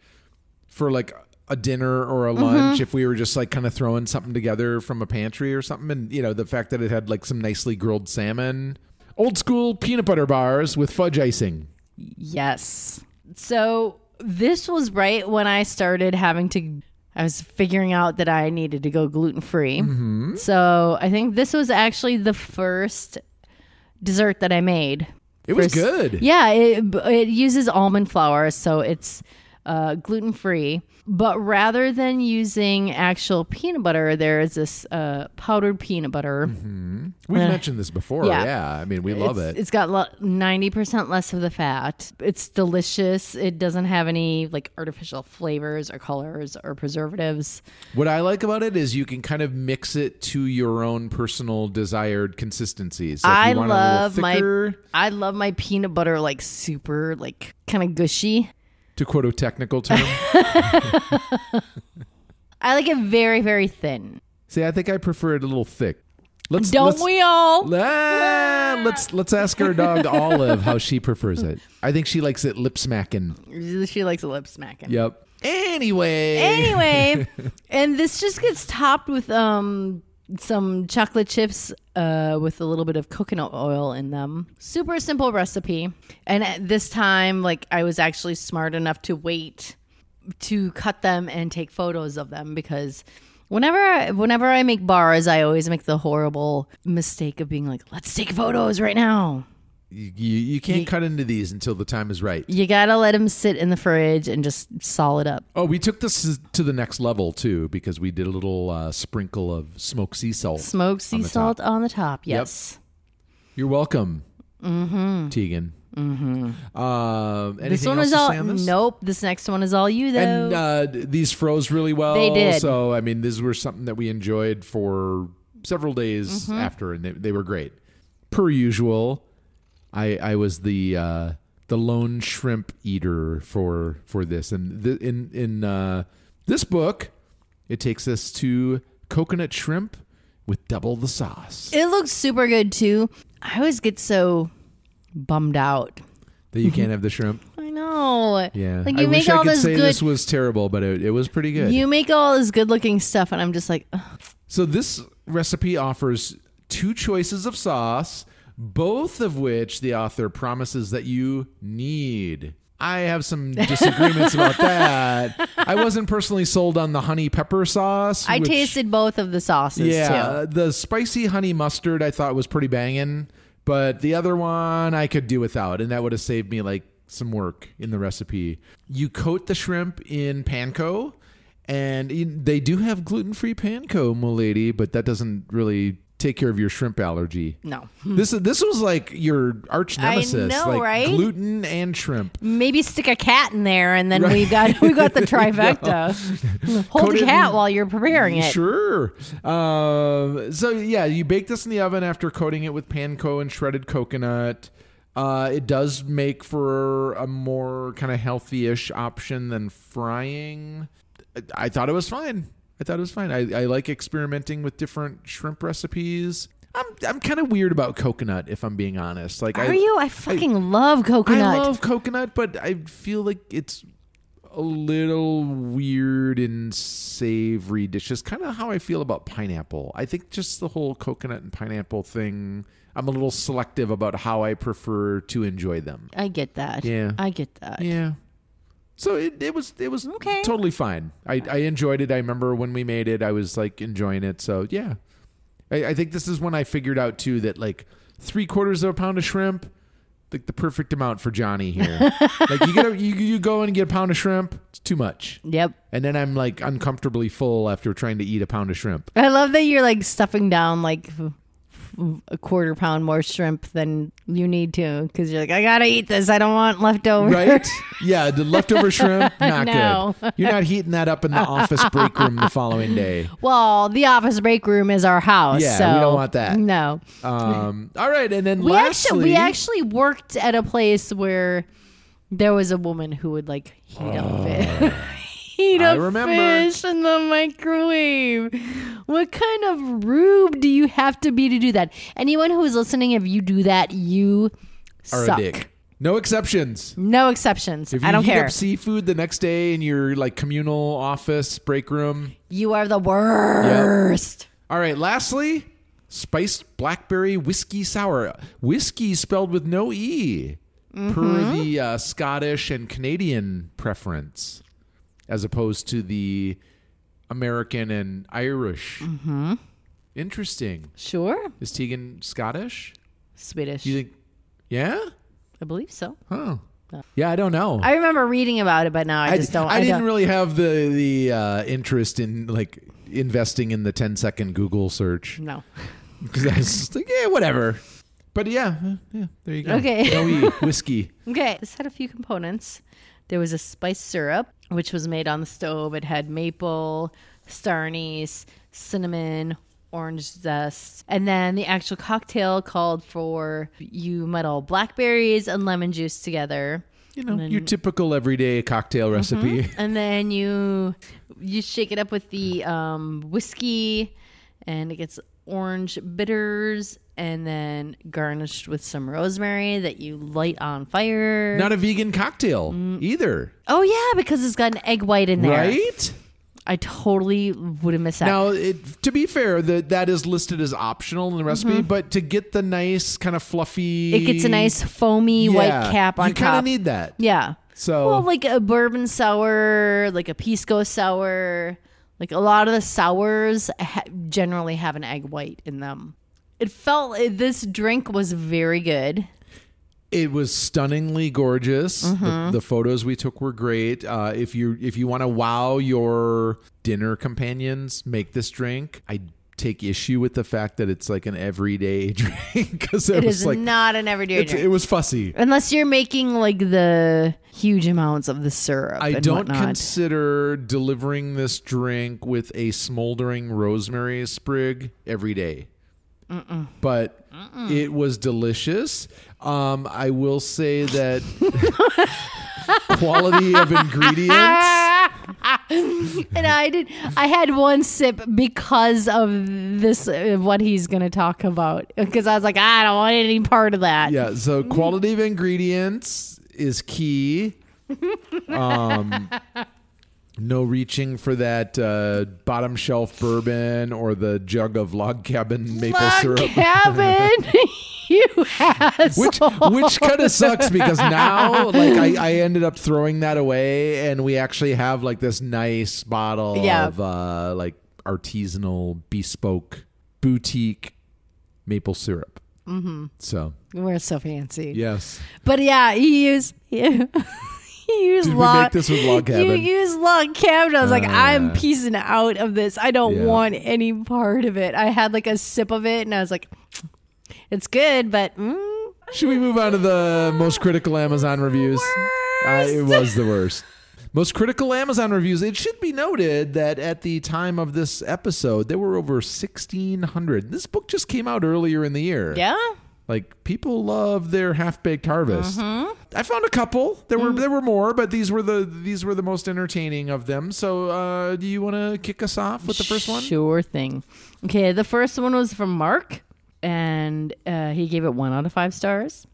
for like a dinner or a lunch if we were just like kind of throwing something together from a pantry or something. And, you know, the fact that it had like some nicely grilled salmon, old school peanut butter bars with fudge icing. Yes. So this was right when I started having to. I was figuring out that I needed to go gluten free. Mm-hmm. So I think this was actually the first dessert that I made. It was First- good. Yeah, it, it uses almond flour, so it's uh, gluten free. But rather than using actual peanut butter, there is this uh, powdered peanut butter. We've mentioned this before. Yeah. yeah. I mean, we love it's, it. It's got ninety percent less of the fat. It's delicious. It doesn't have any like artificial flavors or colors or preservatives. What I like about it is you can kind of mix it to your own personal desired consistencies. So if I you want a love little my I love my peanut butter like super like kind of gushy. To quote a technical term. I like it very very thin. See, I think I prefer it a little thick. Let's Don't let's, we all? Ah, let's let's ask our dog Olive how she prefers it. I think she likes it lip smacking. She likes a lip smacking. Yep. Anyway. Anyway, and this just gets topped with um some chocolate chips uh, with a little bit of coconut oil in them. Super simple recipe. And at this time, like I was actually smart enough to wait to cut them and take photos of them because whenever I, whenever I make bars, I always make the horrible mistake of being like, "Let's take photos right now." You, you, you can't cut into these until the time is right. You gotta let them sit in the fridge and just solid up. Oh, we took this to the next level too because we did a little uh, sprinkle of smoked sea salt. Smoked sea on salt top. on the top. Yes. You're welcome, Tieghan. Mm-hmm. Anything This one else is all nope. This next one is all you though. And uh, these froze really well. They did. So I mean, these were something that we enjoyed for several days Mm-hmm. after, and they, they were great. Per usual, I I was the uh, the lone shrimp eater for for this, and th- in in uh, this book, it takes us to coconut shrimp with double the sauce it looks super good too. I always get so bummed out. that you can't have the shrimp. I know. Yeah, Like I you make wish all I could this say good. this was terrible, but it, it was pretty good. you make all this good looking stuff, and I'm just like, ugh. So this recipe offers two choices of sauce, both of which the author promises that you need. I have some disagreements about that. I wasn't personally sold on the honey pepper sauce. I which- tasted both of the sauces Yeah, too. the spicy honey mustard I thought was pretty banging, but the other one I could do without, and that would have saved me like some work in the recipe. You coat the shrimp in panko, and in- they do have gluten free panko, milady, but that doesn't really take care of your shrimp allergy. No, This this was like your arch I nemesis, know, like right? gluten and shrimp. maybe stick a cat in there, and then we got we got the trifecta. Hold Coat the cat while you're preparing it. Sure. Um, so yeah, you bake this in the oven after coating it with panko and shredded coconut. Uh, it does make for a more kind of healthy-ish option than frying. I, I thought it was fine. I thought it was fine. I, I like experimenting with different shrimp recipes. I'm I'm kind of weird about coconut, if I'm being honest. Like, Are I, you? I fucking love coconut. I love coconut, but I feel like it's a little weird in savory dishes. Kind of how I feel about pineapple. I think just the whole coconut and pineapple thing. I'm a little selective about how I prefer to enjoy them. I get that. Yeah. I get that. Yeah. So it, it was it was Okay. totally fine. I, I enjoyed it. I remember when we made it, I was like enjoying it. So yeah, I, I think this is when I figured out too that like three quarters of a pound of shrimp, like the perfect amount for Johnny here. like you get a, you you go and get a pound of shrimp, it's too much, Yep. and then I'm like uncomfortably full after trying to eat a pound of shrimp. I love that you're like stuffing down like a quarter pound more shrimp than you need to because you're like, I gotta eat this. I don't want leftover. Right? Yeah, the leftover shrimp, not No. good. You're not heating that up in the office break room the following day. well, the office break room is our house. Yeah, so we don't want that. No. Um, all right, and then We lastly, actually we actually worked at a place where there was a woman who would like heat up fish. Heat. I up remember. fish in the microwave. What kind of rube do you have to be to do that? Anyone who is listening, if you do that, you are suck. a dick. No exceptions. No exceptions. If you I don't heat care. up seafood the next day in your like communal office break room. you are the worst. All right, lastly, spiced blackberry whiskey sour. Whiskey spelled with no e, Mm-hmm. per the uh, Scottish and Canadian preference, as opposed to the American and Irish. Mm-hmm. Interesting. Sure. Is Tieghan Scottish? Swedish. You think? Yeah. I believe so. Huh. Yeah, I don't know. I remember reading about it, but now I just don't. I, I, didn't don't. really have the the uh, interest in like investing in the 10 second Google search no. because I was just like, yeah, whatever. But yeah, yeah, there you go. Okay. No whiskey. Okay, this had a few components. There was a spice syrup, which was made on the stove. It had maple, star anise, cinnamon, orange zest. And then the actual cocktail called for you muddle blackberries and lemon juice together. You know, your typical everyday cocktail recipe. And then you you shake it up with the um, whiskey and it gets orange bitters and then garnished with some rosemary that you light on fire. Not a vegan cocktail Mm. either, oh yeah, because it's got an egg white in there. right? I totally would have missed that. Now, it, to be fair, that that is listed as optional in the recipe, but to get the nice kind of fluffy, Mm-hmm. it gets a nice foamy white cap on You kind of need that. yeah. So Well, like a bourbon sour, like a pisco sour, like a lot of the sours ha- generally have an egg white in them. It felt this drink was very good. It was stunningly gorgeous. Mm-hmm. The, the photos we took were great. Uh, if you if you want to wow your dinner companions, make this drink. I take issue with the fact that it's like an everyday drink because it, It was is like not an everyday drink. it was fussy. Unless you're making like the huge amounts of the syrup. I don't whatnot. consider delivering this drink with a smoldering rosemary sprig every day. But it was delicious. Um, I will say that quality of ingredients. and I did. I had one sip because of this, uh, what he's going to talk about. Because I was like, I don't want any part of that. Yeah, so quality of ingredients is key. Um, no reaching for that uh, bottom shelf bourbon or the jug of log cabin maple Log syrup. cabin, you asshole. which which kind of sucks because now like I, I ended up throwing that away and we actually have like this nice bottle Yeah. of uh like artisanal bespoke boutique maple syrup mm-hmm. so We're so fancy. yes But yeah, he used. He, used Did we log. make this with log cabin? You used log cabin. I was like, Uh, I'm piecing out of this. I don't Yeah. want any part of it. I had like a sip of it, and I was like, it's good, but mm, should we move on to the most critical amazon reviews Uh, it was the worst most critical Amazon reviews. It should be noted that at the time of this episode, there were over 1,600. This book just came out earlier in the year. yeah. Like people love their half baked harvest. Mm-hmm. I found a couple. There Mm. were there were more, but these were the these were the most entertaining of them. So, uh, do you want to kick us off with the first one? Sure thing. Okay, the first one was from Mark, and uh, he gave it one out of five stars.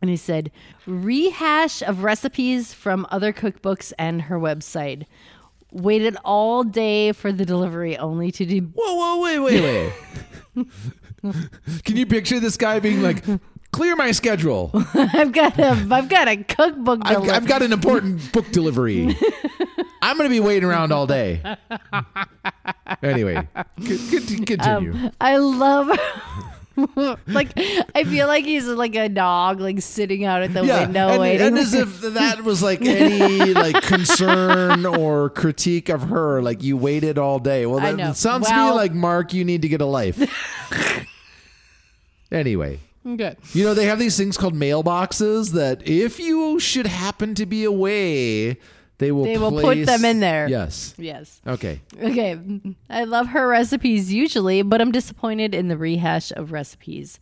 And he said, rehash of recipes from other cookbooks and her website. Waited all day for the delivery only to do. Whoa, whoa, wait, wait, wait. Can you picture this guy being like, "Clear my schedule. I've got a, I've got a cookbook. I've, I've got an important book delivery. I'm going to be waiting around all day." Anyway, c- c- continue. Um, I love. like I feel like he's like a dog, like sitting out at the window and, waiting. and as if that was like any like concern or critique of her, like you waited all day. Well, that sounds to me like Mark, you need to get a life. anyway, Good. you know they have these things called mailboxes that if you should happen to be away, they will They will put them in there. Yes. Yes. Okay. Okay. I love her recipes usually, but I'm disappointed in the rehash of recipes.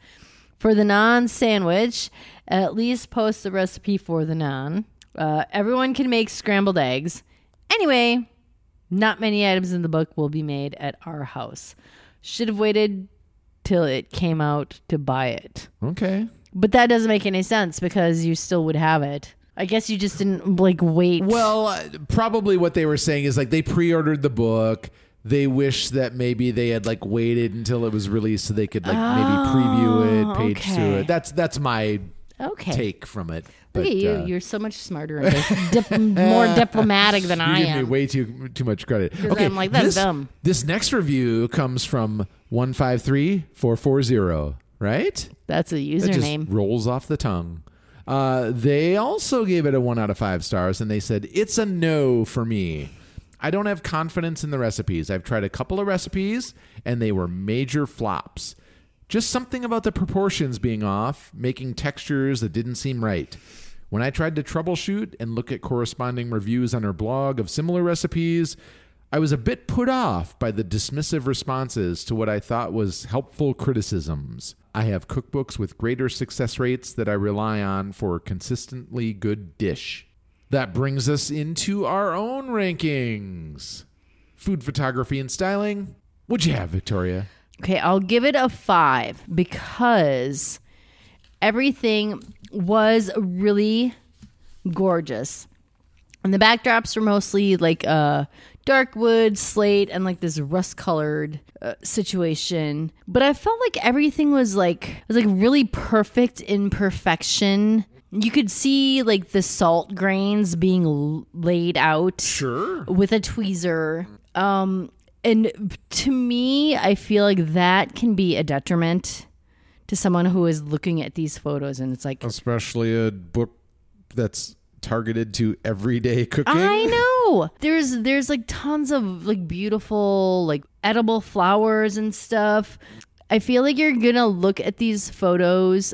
For the non sandwich, at least post the recipe for the non. Uh, everyone can make scrambled eggs. Anyway, not many items in the book will be made at our house. Should have waited till it came out to buy it. Okay. But that doesn't make any sense because you still would have it. I guess you just didn't like wait. Well, probably what they were saying is like they pre-ordered the book. They wish that maybe they had like waited until it was released so they could like maybe preview it, page okay. through it. That's that's my okay. take from it. But Look at you. uh, You're so much smarter and dip- more diplomatic than you I give me am. way too too much credit. Okay, I'm like, that's this, dumb. This next review comes from one five three four four zero. Right? That's a That just username. rolls off the tongue. Uh, they also gave it a one out of five stars, and they said it's a no for me. I don't have confidence in the recipes. I've tried a couple of recipes, and they were major flops. Just something about the proportions being off, making textures that didn't seem right. When I tried to troubleshoot and look at corresponding reviews on her blog of similar recipes, I was a bit put off by the dismissive responses to what I thought was helpful criticisms. I have cookbooks with greater success rates that I rely on for consistently good dish. That brings us into our own rankings. Food photography and styling. What'd you have, Victoria? Okay, I'll give it a five because everything was really gorgeous. And the backdrops were mostly like uh, dark wood, slate, and like this rust colored uh, situation. But I felt like everything was like was like really perfect in perfection. You could see like the salt grains being l- laid out Sure. with a tweezer. Um, and to me, I feel like that can be a detriment to someone who is looking at these photos and it's like, Especially a book that's targeted to everyday cooking. I know. There's there's like tons of like beautiful like edible flowers and stuff. I feel like you're gonna look at these photos,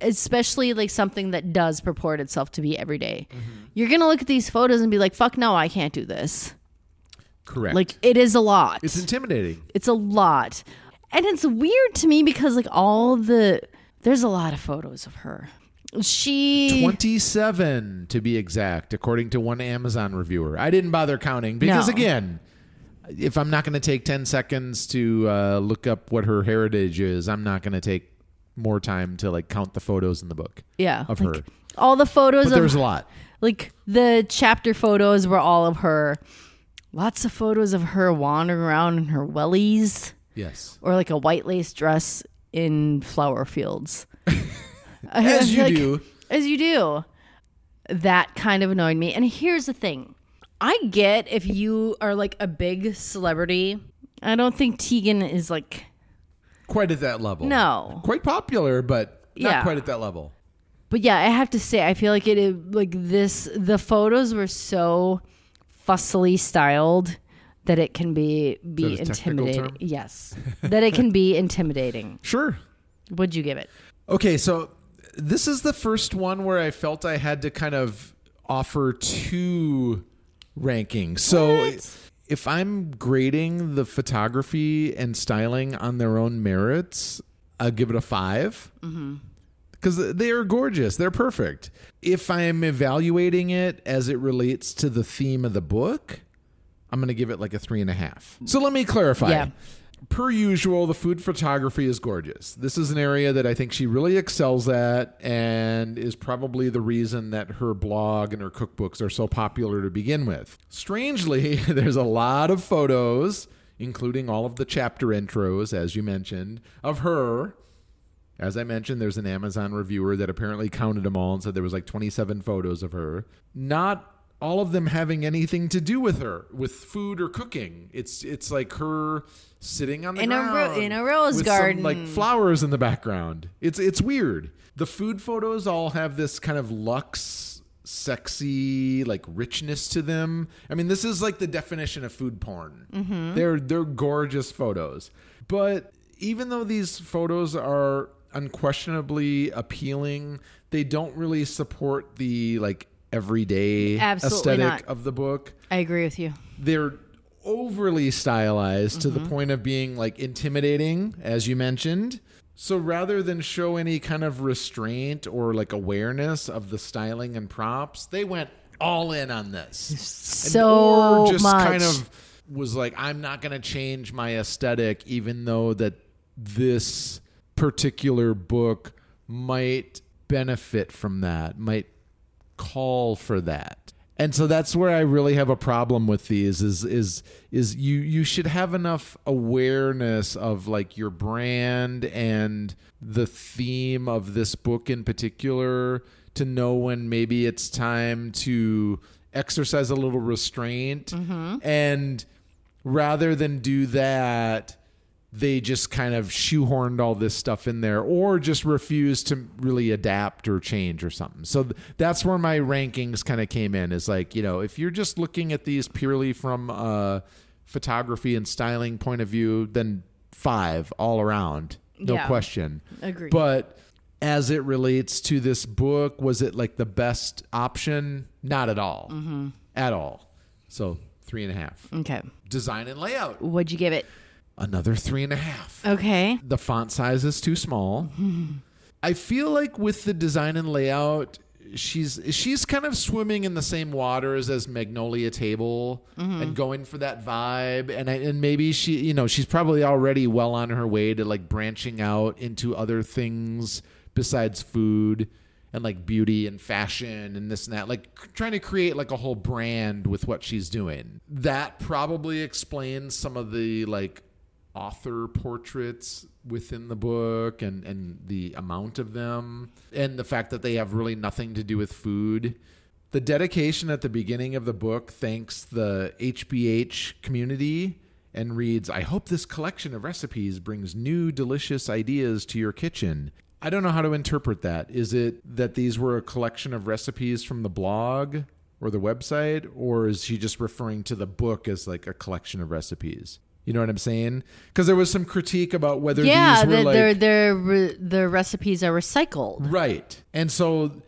especially like something that does purport itself to be everyday. Mm-hmm. You're gonna look at these photos and be like, "Fuck no, I can't do this." Correct. Like it is a lot. it's intimidating. It's a lot. And it's weird to me because like all the there's a lot of photos of her. She 27 to be exact, according to one Amazon reviewer. I didn't bother counting because, No. again, if I'm not going to take 10 seconds to uh, look up what her heritage is, I'm not going to take more time to like count the photos in the book yeah, of like, her. All the photos But of there's a lot. like the chapter photos were all of her. Lots of photos of her wandering around in her wellies Yes. or like a white lace dress in flower fields. As you Like, do. As you do. That kind of annoyed me. And here's the thing I get if you are like a big celebrity. I don't think Tieghan is like, Quite at that level. no. Quite popular, but not Yeah. quite at that level. But yeah, I have to say, I feel like it. like this. The photos were so fussily styled that it can be be that a technical intimidating. Yes, that it can be intimidating. Sure. Would you give it? Okay, so this is the first one where I felt I had to kind of offer two rankings. So What? if I'm grading the photography and styling on their own merits, I'll give it a 5 mm-hmm. Because they are gorgeous. They're perfect. If I'm evaluating it as it relates to the theme of the book, I'm going to give it like a three and a half. So let me clarify. Yeah. Per usual, the food photography is gorgeous. This is an area that I think she really excels at and is probably the reason that her blog and her cookbooks are so popular to begin with. Strangely, there's a lot of photos, including all of the chapter intros, as you mentioned, of her as I mentioned, there's an Amazon reviewer that apparently counted them all and said there was like 27 photos of her. Not all of them having anything to do with her, with food or cooking. It's it's like her sitting on the In a ro- ground in a rose with garden. some like flowers in the background. It's it's weird. The food photos all have this kind of luxe, sexy, like richness to them. I mean, this is like the definition of food porn. Mm-hmm. They're they're gorgeous photos, but even though these photos are unquestionably appealing, they don't really support the like everyday Absolutely aesthetic not. of the book. I agree with you. They're overly stylized to Mm-hmm. the point of being like intimidating, as you mentioned. So rather than show any kind of restraint or like awareness of the styling and props, they went all in on this. And- So or just much. kind of was like, I'm not going to change my aesthetic, even though that this particular book might benefit from that, might call for that. And so that's where I really have a problem with these is is is you you should have enough awareness of like your brand and the theme of this book in particular to know when maybe it's time to exercise a little restraint. Mm-hmm. And rather than do that they just kind of shoehorned all this stuff in there or just refused to really adapt or change or something. So th- that's where my rankings kind of came in is like, you know, if you're just looking at these purely from a photography and styling point of view, then five all around, no Yeah. question. Agreed. But as it relates to this book, was it like the best option? Not at all. Mm-hmm. At all. So three and a half. Okay. Design and layout. What'd you give it? Another three and a half. Okay. The font size is too small. I feel like with the design and layout, she's she's kind of swimming in the same waters as Magnolia Table mm-hmm. and going for that vibe and I, and maybe she you know she's probably already well on her way to like branching out into other things besides food and like beauty and fashion and this and that like trying to create like a whole brand with what she's doing that probably explains some of the like author portraits within the book and, and the amount of them and the fact that they have really nothing to do with food. The dedication at the beginning of the book thanks the HBH community and reads, I hope this collection of recipes brings new delicious ideas to your kitchen. I don't know how to interpret that. Is it that these were a collection of recipes from the blog or the website, or is she just referring to the book as like a collection of recipes? You know what I'm saying? Because there was some critique about whether yeah, these were the, like their their re- the recipes are recycled. right, and so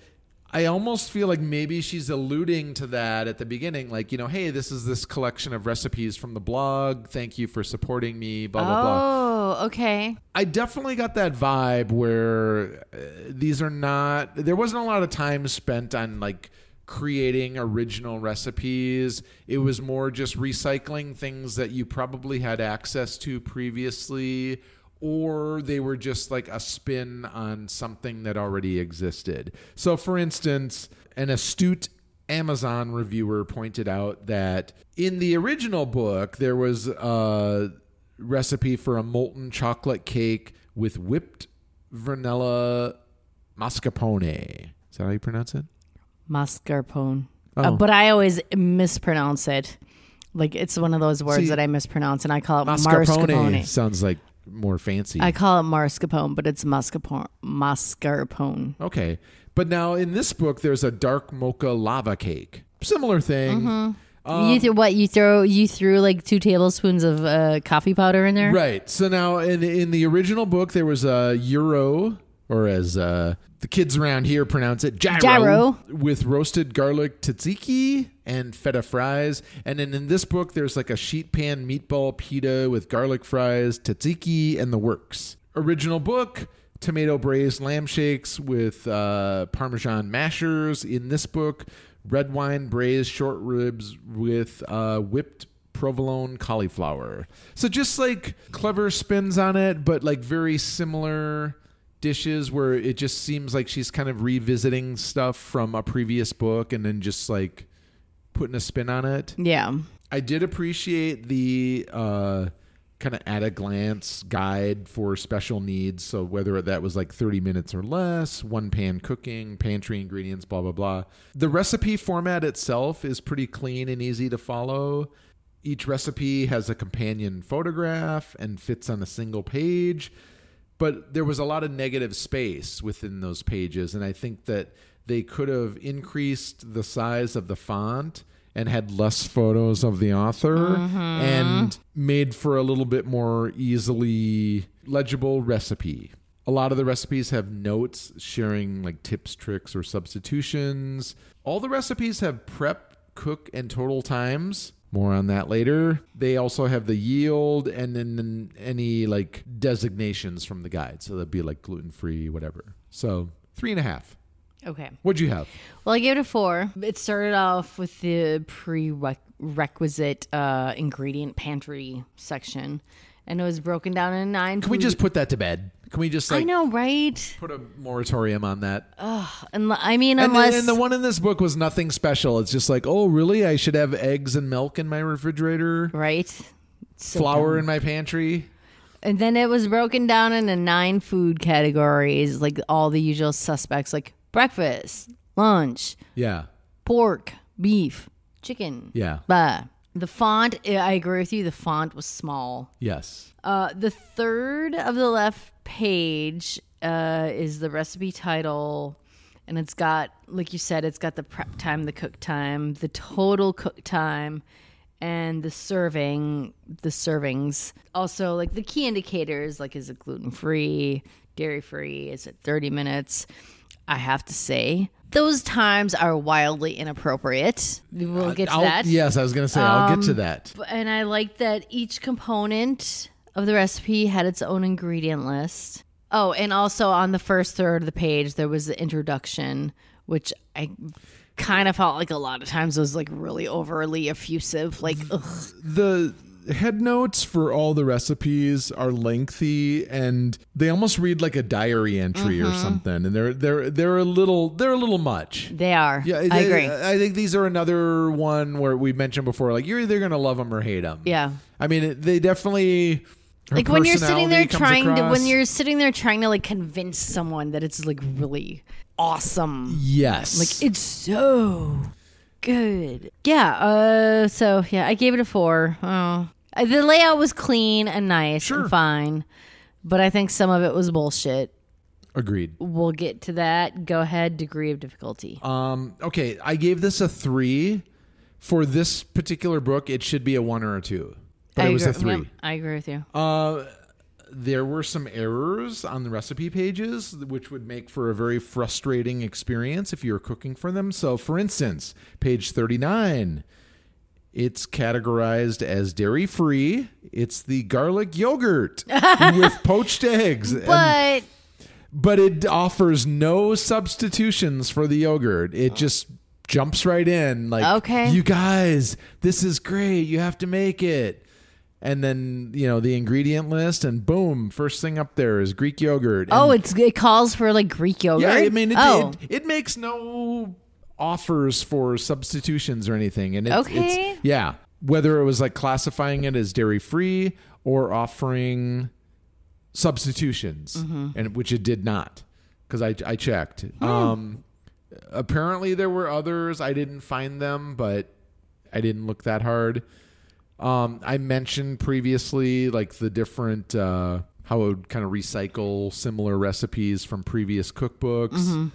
I almost feel like maybe she's alluding to that at the beginning, like you know, hey, this is this collection of recipes from the blog. Thank you for supporting me. Blah blah blah. Oh, okay. I definitely got that vibe where uh, these are not. There wasn't a lot of time spent on like creating original recipes. It was more just recycling things that you probably had access to previously, or they were just like a spin on something that already existed. So, for instance, an astute Amazon reviewer pointed out that in the original book, there was a recipe for a molten chocolate cake with whipped vanilla mascarpone. Is that how you pronounce it? Mascarpone. Oh. Uh, but I always mispronounce it. Like it's one of those words See, that I mispronounce, and I call it Mascarpone mascarpone. sounds like more fancy. I call it mascarpone, but it's mascarpone. Mascarpone. okay. But now in this book, there's a dark mocha lava cake. Similar thing. Mm-hmm. you th- what you throw? You threw like two tablespoons of uh, coffee powder in there. Right. So now in in the original book there was a euro or as uh, the kids around here pronounce it, gyro, Gyro. with roasted garlic tzatziki and feta fries. And then in this book there's like a sheet pan meatball pita with garlic fries, tzatziki and the works. Original book Tomato braised lamb shakes with uh, Parmesan mashers. In this book, red wine braised short ribs with uh, whipped provolone cauliflower. So just like clever spins on it, but like very similar dishes where it just seems like she's kind of revisiting stuff from a previous book and then just like putting a spin on it. Yeah. I did appreciate the uh, kind of at a glance guide for special needs. So whether that was like 30 minutes or less, one pan cooking, pantry ingredients, blah, blah, blah. The recipe format itself is pretty clean and easy to follow. Each recipe has a companion photograph and fits on a single page. But there was a lot of negative space within those pages. And I think that they could have increased the size of the font and had less photos of the author mm-hmm. and made for a little bit more easily legible recipe. A lot of the recipes have notes sharing like tips, tricks, or substitutions. All the recipes have prep, cook, and total times. More on that later. They also have the yield and then any like designations from the guide. So that'd be like gluten free, whatever. So three and a half. Okay. What'd you have? Well, I gave it a four. It started off with the prerequisite uh, ingredient pantry section, and it was broken down in nine. Can we just put that to bed? Can we just I know, right? put a moratorium on that? And I mean, and, the, unless and the one in this book was nothing special. It's just like, oh, really? I should have eggs and milk in my refrigerator, right, So flour dumb. in my pantry. and then it was broken down into nine food categories, like all the usual suspects, like breakfast, lunch, Yeah, pork, beef, chicken. yeah, Blah. The font, I agree with you. The font was small. yes, Uh, the third of the left page uh, is the recipe title, and it's got, like you said, it's got the prep time, the cook time, the total cook time, and the serving, the servings. Also, like the key indicators, like is it gluten free, dairy free? Is it thirty minutes? I have to say, those times are wildly inappropriate. We'll get to I'll- that. Yes, I was gonna say I'll get to Um, that. And I like that each component of the recipe had its own ingredient list. Oh, and also on the first third of the page, there was the introduction, which I kind of felt like a lot of times was like really overly effusive. Like, ugh. the head notes for all the recipes are lengthy and they almost read like a diary entry or mm-hmm. something and they're they're they're a little they're a little much they are. yeah I they- agree. i think these are another one where we mentioned before like you're either gonna love them or hate them yeah. i mean they definitely Like when you're sitting there trying to, when you're sitting there trying to like convince someone that it's like really awesome. yes Like it's so good. Yeah. Uh. So yeah, I gave it a four. Oh, the layout was clean and nice Sure. and fine, but I think some of it was bullshit. agreed We'll get to that. Go ahead. Degree of difficulty. um okay i gave this a three for this particular book it should be a one or a two but I it was a three yep, I agree with you. Uh, there were some errors on the recipe pages, which would make for a very frustrating experience if you were cooking for them. So, for instance, page 39, it's categorized as dairy free. It's the garlic yogurt with poached eggs. and- But but it offers no substitutions for the yogurt. It oh. just jumps right in like Okay. you guys, this is great. You have to make it. And then, you know, the ingredient list and boom, first thing up there is Greek yogurt. And- oh, it's it calls for like Greek yogurt. yeah, I mean it, oh, it, it makes no offers for substitutions or anything. And it, Okay. it's yeah. Whether it was like classifying it as dairy free or offering substitutions, Mm-hmm. and which it did not, because I I checked. Hmm. Um, apparently there were others. I didn't find them, but I didn't look that hard. Um, I mentioned previously like the different uh, how it would kind of recycle similar recipes from previous cookbooks. Mm-hmm.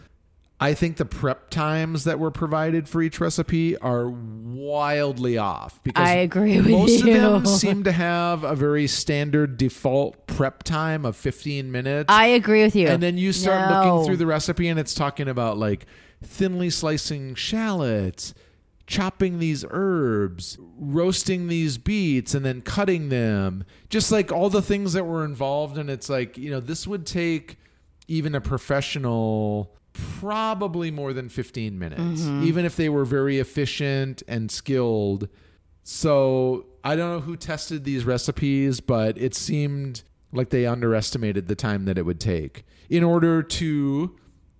I think the prep times that were provided for each recipe are wildly off because I agree with most you. of them seem to have a very standard default prep time of 15 minutes. I agree with you. And then you start No. looking through the recipe and it's talking about like thinly slicing shallots, chopping these herbs, roasting these beets, and then cutting them. Just like all the things that were involved. And it's like, you know, this would take even a professional probably more than 15 minutes, mm-hmm. even if they were very efficient and skilled. So I don't know who tested these recipes, but it seemed like they underestimated the time that it would take in order to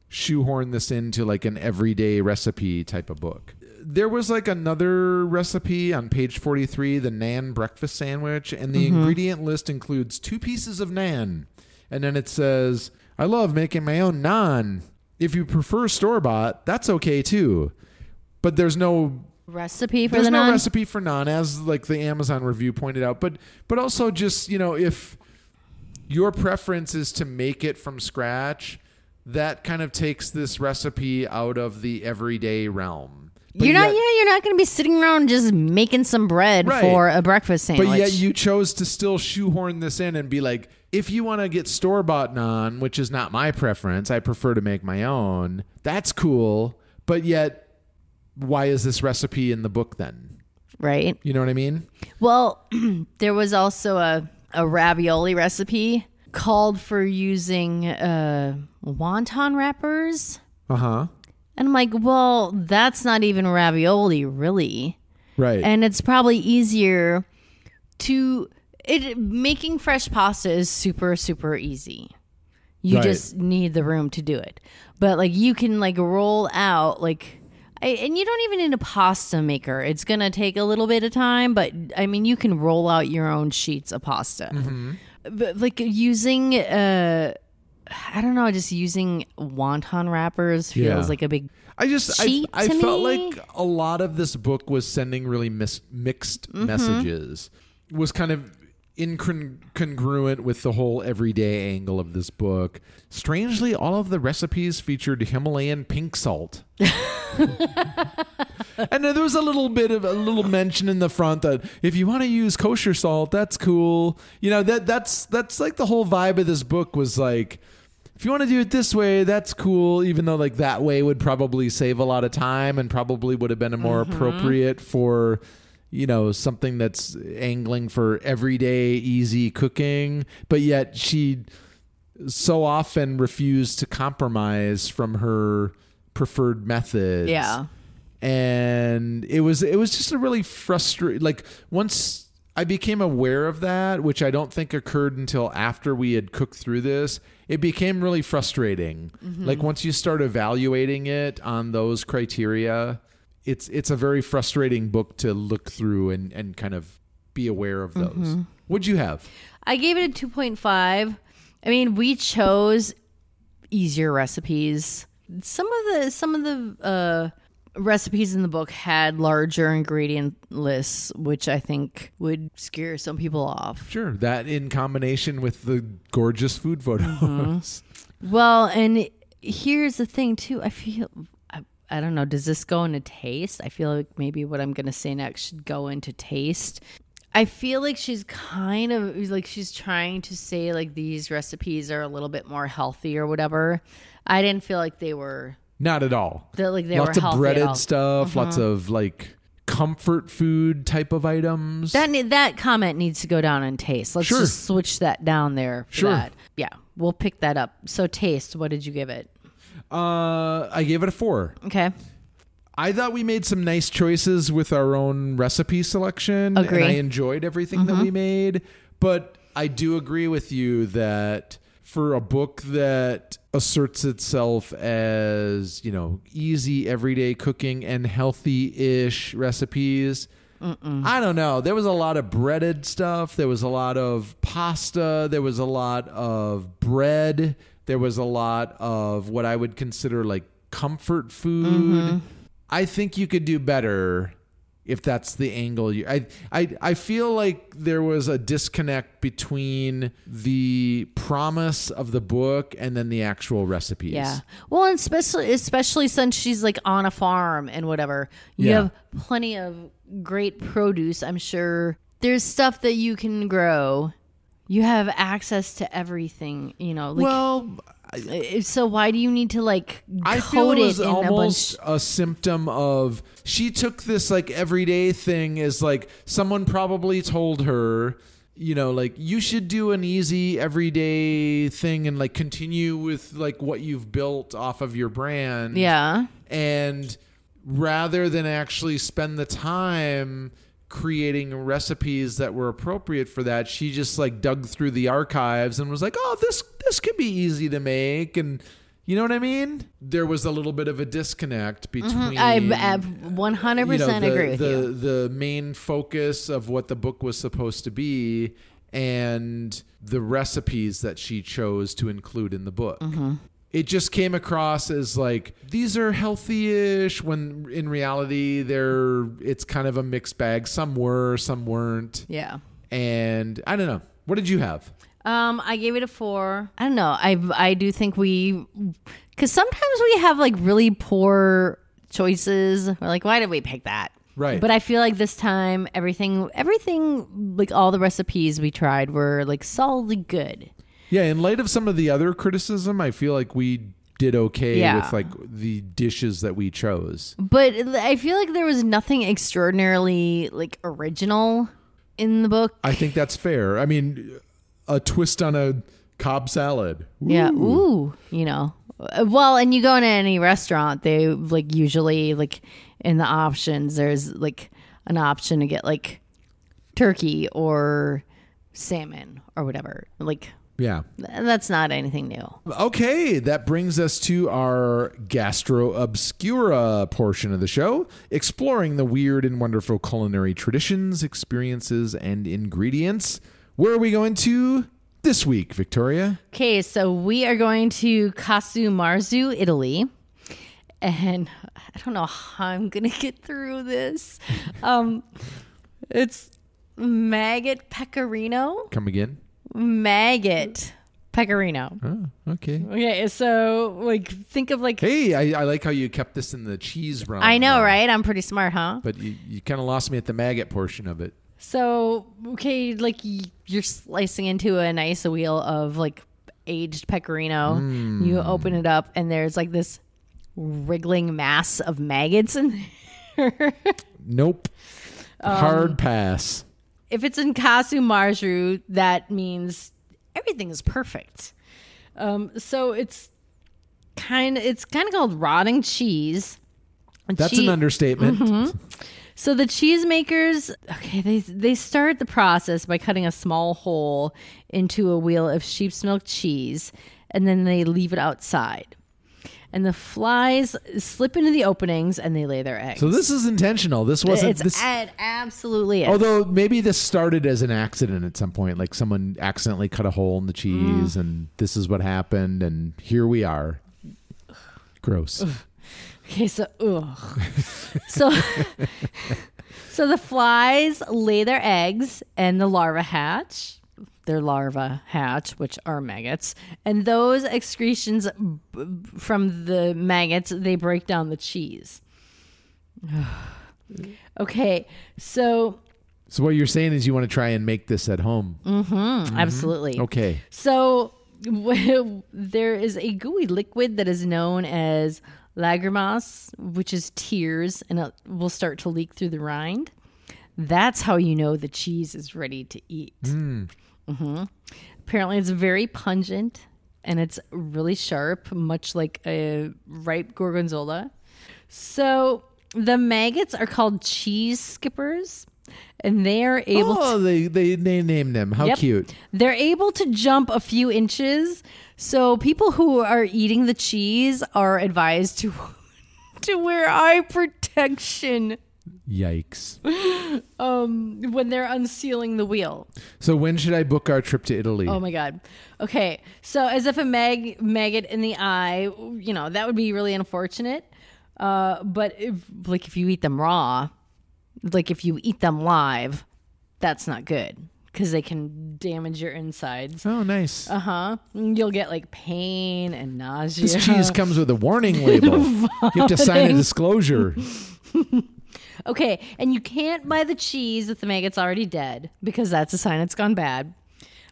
shoehorn this into like an everyday recipe type of book. There was like another recipe on page 43, the naan breakfast sandwich, and the mm-hmm. ingredient list includes two pieces of naan. And then it says, I love making my own naan. If you prefer store bought, that's okay too. But there's no recipe for there's the no naan. recipe for naan as like the amazon review pointed out but but also just you know if your preference is to make it from scratch that kind of takes this recipe out of the everyday realm But you're not. yet- Yeah, you're not going to be sitting around just making some bread Right. for a breakfast sandwich. But yet you chose to still shoehorn this in and be like, if you want to get store bought naan, which is not my preference, I prefer to make my own. That's cool. But yet, why is this recipe in the book then? right? You know what I mean? Well, there was also a a ravioli recipe called for using uh, wonton wrappers, Uh huh. And I'm like, well, that's not even ravioli, really. Right. and it's probably easier to it making fresh pasta is super super easy you Right. just need the room to do it but like you can like roll out like I, and you don't even need a pasta maker it's gonna take a little bit of time but i mean you can roll out your own sheets of pasta Mm-hmm. but like using uh i don't know just using wonton wrappers feels Yeah. like a big I just I, I felt me. like a lot of this book was sending really mis- mixed Mm-hmm. messages. Was kind of incongruent with the whole everyday angle of this book. Strangely, all of the recipes featured Himalayan pink salt. and there was a little bit of a little mention in the front that if you want to use kosher salt, that's cool. You know that that's that's like the whole vibe of this book was like if you want to do it this way, that's cool. Even though like that way would probably save a lot of time and probably would have been a more mm-hmm. appropriate for you know something that's angling for everyday easy cooking. But yet she so often refused to compromise from her preferred methods. Yeah. and it was it was just a really frustrating like once I became aware of that, which I don't think occurred until after we had cooked through this, it became really frustrating. Like once you start evaluating it on those criteria, it's it's a very frustrating book to look through and, and kind of be aware of those. What'd you have? I gave it a 2.5. I mean, we chose easier recipes. Some of the some of the uh, recipes in the book had larger ingredient lists, which I think would scare some people off. Sure. That in combination with the gorgeous food photos. Mm-hmm. Well, and here's the thing too. I feel I, I don't know. Does this go into taste? I feel like maybe what I'm going to say next should go into taste. I feel like she's kind of like she's trying to say like these recipes are a little bit more healthy or whatever. I didn't feel like they were Not at all. that like they lots were of healthy at all. Mm-hmm. breaded stuff, lots of like comfort food type of items. That ne- that comment needs to go down in taste. Let's Sure. just switch that down there. For Sure. That. Yeah, we'll pick that up. So taste. What did you give it? uh, I gave it a four. Okay. I thought we made some nice choices with our own recipe selection, Agree. and I enjoyed everything that we made. But I do agree with you that for a book that asserts itself as you know easy everyday cooking and healthy-ish recipes. I don't know. There was a lot of breaded stuff. There was a lot of pasta. There was a lot of bread. There was a lot of what I would consider like comfort food. Mm-hmm. I think you could do better if that's the angle you I, I I feel like there was a disconnect between the promise of the book and then the actual recipes. Yeah. Well, and especially especially since she's like on a farm and whatever. You Yeah. have plenty of great produce. I'm sure there's stuff that you can grow. You have access to everything, you know. Like, Well, Uh, so why do you need to like I feel it it, was in almost a a symptom of she took this like everyday thing as like someone probably told her, you know, like you should do an easy everyday thing and like continue with like what you've built off of your brand. Yeah. And rather than actually spend the time creating recipes that were appropriate for that, she just like dug through the archives and was like, "Oh, this this could be easy to make." And you know what I mean? There was a little bit of a disconnect between I, I 100% you know, the, agree with the, you. The main focus of what the book was supposed to be and the recipes that she chose to include in the book. Mm-hmm. It just came across as like these are healthy-ish when in reality they're it's kind of a mixed bag. Some were, some weren't. Yeah. And I don't know. What did you have? Um, I gave it a four. I don't know. I I do think we, because sometimes we have like really poor choices. We're like, why did we pick that? Right. But I feel like this time everything, everything, like all the recipes we tried were like solidly good. Yeah, in light of some of the other criticism, I feel like we did okay Yeah. with like the dishes that we chose. But I feel like there was nothing extraordinarily like original in the book. I think that's fair. I mean, a twist on a Cobb salad. Yeah. Ooh, you know. Uh, Well, and you go into any restaurant, they like usually like in the options there's like an option to get like turkey or salmon or whatever. Like Yeah. that's not anything new. Okay, that brings us to our gastro obscura portion of the show, exploring the weird and wonderful culinary traditions, experiences, and ingredients. Where are we going to this week, Victoria? Okay, so we are going to Casu Marzu, Italy. And I don't know how I'm going to get through this. Um, it's maggot pecorino. Come again? Maggot pecorino. Oh, okay. Okay, so like think of like Hey, I, I like how you kept this in the cheese realm. I know, though. right? I'm pretty smart, huh? But you, you kind of lost me at the maggot portion of it. So okay, like y- you're slicing into a nice wheel of like aged pecorino. You open it up, and there's like this wriggling mass of maggots in there. Nope. Um, Hard pass. If it's in Casu Marzu, that means everything is perfect. Um, so it's kind of it's kind of called rotting cheese. That's an understatement. Mm-hmm. So the cheesemakers, okay, they they start the process by cutting a small hole into a wheel of sheep's milk cheese, and then they leave it outside. And the flies slip into the openings and they lay their eggs. So this is intentional. This wasn't it's this. it absolutely is. Although maybe this started as an accident at some point, like someone accidentally cut a hole in the Mm. cheese, and this is what happened, and here we are. Gross. Okay, so ugh. so so the flies lay their eggs and the larva hatch. Their larvae hatch, which are maggots, and those excretions b- from the maggots they break down the cheese. okay, so So what you're saying is you want to try and make this at home. absolutely. Mm-hmm. Okay. So there is a gooey liquid that is known as lagrimas, which is tears, and it will start to leak through the rind. That's how you know the cheese is ready to eat. Hmm Apparently, it's very pungent and it's really sharp, much like a ripe gorgonzola. So the maggots are called cheese skippers, and they are able to Oh, they they they named them. How Yep. cute. they're able to jump a few inches. So people who are eating the cheese are advised to to wear eye protection Yikes. um, when they're unsealing the wheel. So when should I book our trip to Italy? Oh my god. Okay, so as if a mag maggot in the eye, you know, that would be really unfortunate. Uh, but if like if you eat them raw, like if you eat them live, that's not good because they can damage your insides. Oh, nice. Uh huh. You'll get like pain and nausea. this cheese comes with a warning label. you have to sign a disclosure. Okay, and you can't buy the cheese if the maggot's already dead because that's a sign it's gone bad.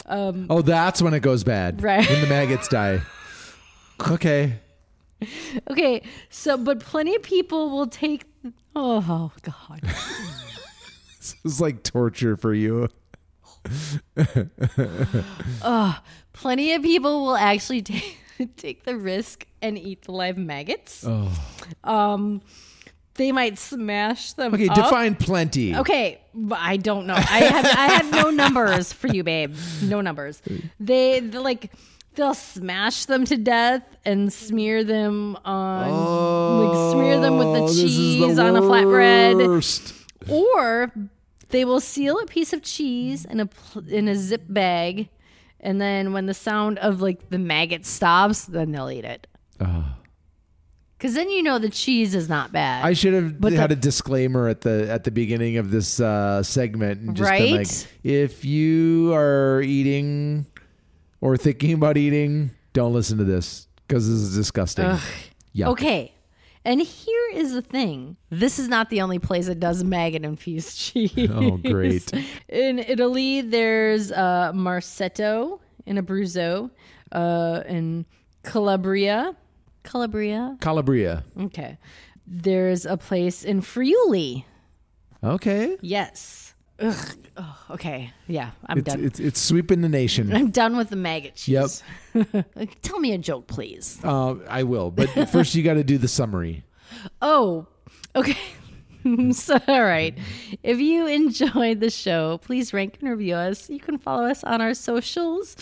Oh, that's when it goes bad. Right. When the maggots die. Okay. Okay, so but plenty of people will take. Oh God. This is like torture for you. Oh, plenty of people will actually take take the risk and eat the live maggots. Oh. Um, they might smash them. Okay, up. define plenty. Okay, I don't know. I have I have no numbers for you, babe. No numbers. They like they'll smash them to death and smear them on like smear them with Oh, the cheese the on a flatbread, or they will seal a piece of cheese in a in a zip bag, and then when the sound of like the maggot stops, then they'll eat it. Oh. Because then you know the cheese is not bad. I should have But had the- a disclaimer at the at the beginning of this uh, segment and just been like, Right? if you are eating or thinking about eating, don't listen to this because this is disgusting. Yeah. Okay. And here is the thing. This is not the only place that does maggot infused cheese. Oh, great. In Italy, there's uh, Marcetto in Abruzzo, uh, in Calabria. Calabria. Calabria. Okay. There's a place in Friuli. Okay. Yes. Ugh. Oh, okay. Yeah, I'm It's, done. it's it's sweeping the nation. I'm done with the maggot Yep. cheese. Like, Tell me a joke, please. Uh, I will, but first you got to do the summary. Oh, okay. so, all right. If you enjoyed the show, please rank and review us. You can follow us on our socials.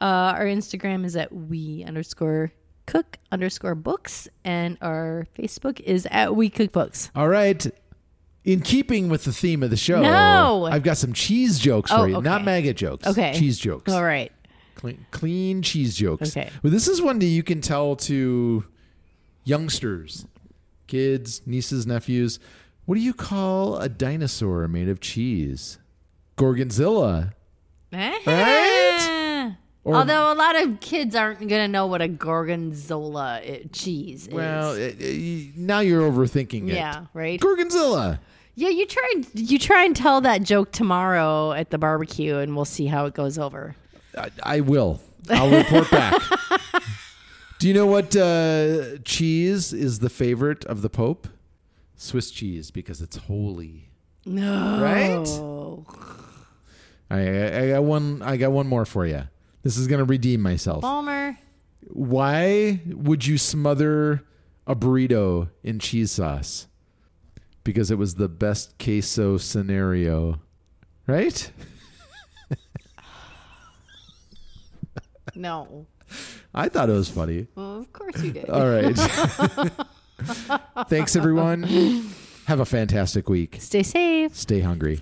Uh, our Instagram is at we underscore cook underscore books, and our Facebook is at we cook books. All right. In keeping with the theme of the show, No. I've got some cheese jokes Oh, for you. Not maggot jokes. Okay. Cheese jokes. All right. Clean, clean cheese jokes. Okay. Well, this is one that you can tell to youngsters, kids, nieces, nephews. What do you call a dinosaur made of cheese? Gorgonzilla. Eh? Right? Or- Although a lot of kids aren't going to know what a gorgonzola i- cheese Well, is. it- it- now you're overthinking it. Yeah, right? Gorgonzola. Yeah, you try and you try and tell that joke tomorrow at the barbecue, and we'll see how it goes over. I, I will. I'll report back. Do you know what uh, cheese is the favorite of the Pope? Swiss cheese because it's holy. No, Right? I, I, I got one. I got one more for you. This is gonna redeem myself. Palmer. Why would you smother a burrito in cheese sauce? Because it was the best queso scenario, right? No. I thought it was funny. Well, of course you did. All right. Thanks, everyone. Have a fantastic week. Stay safe. Stay hungry.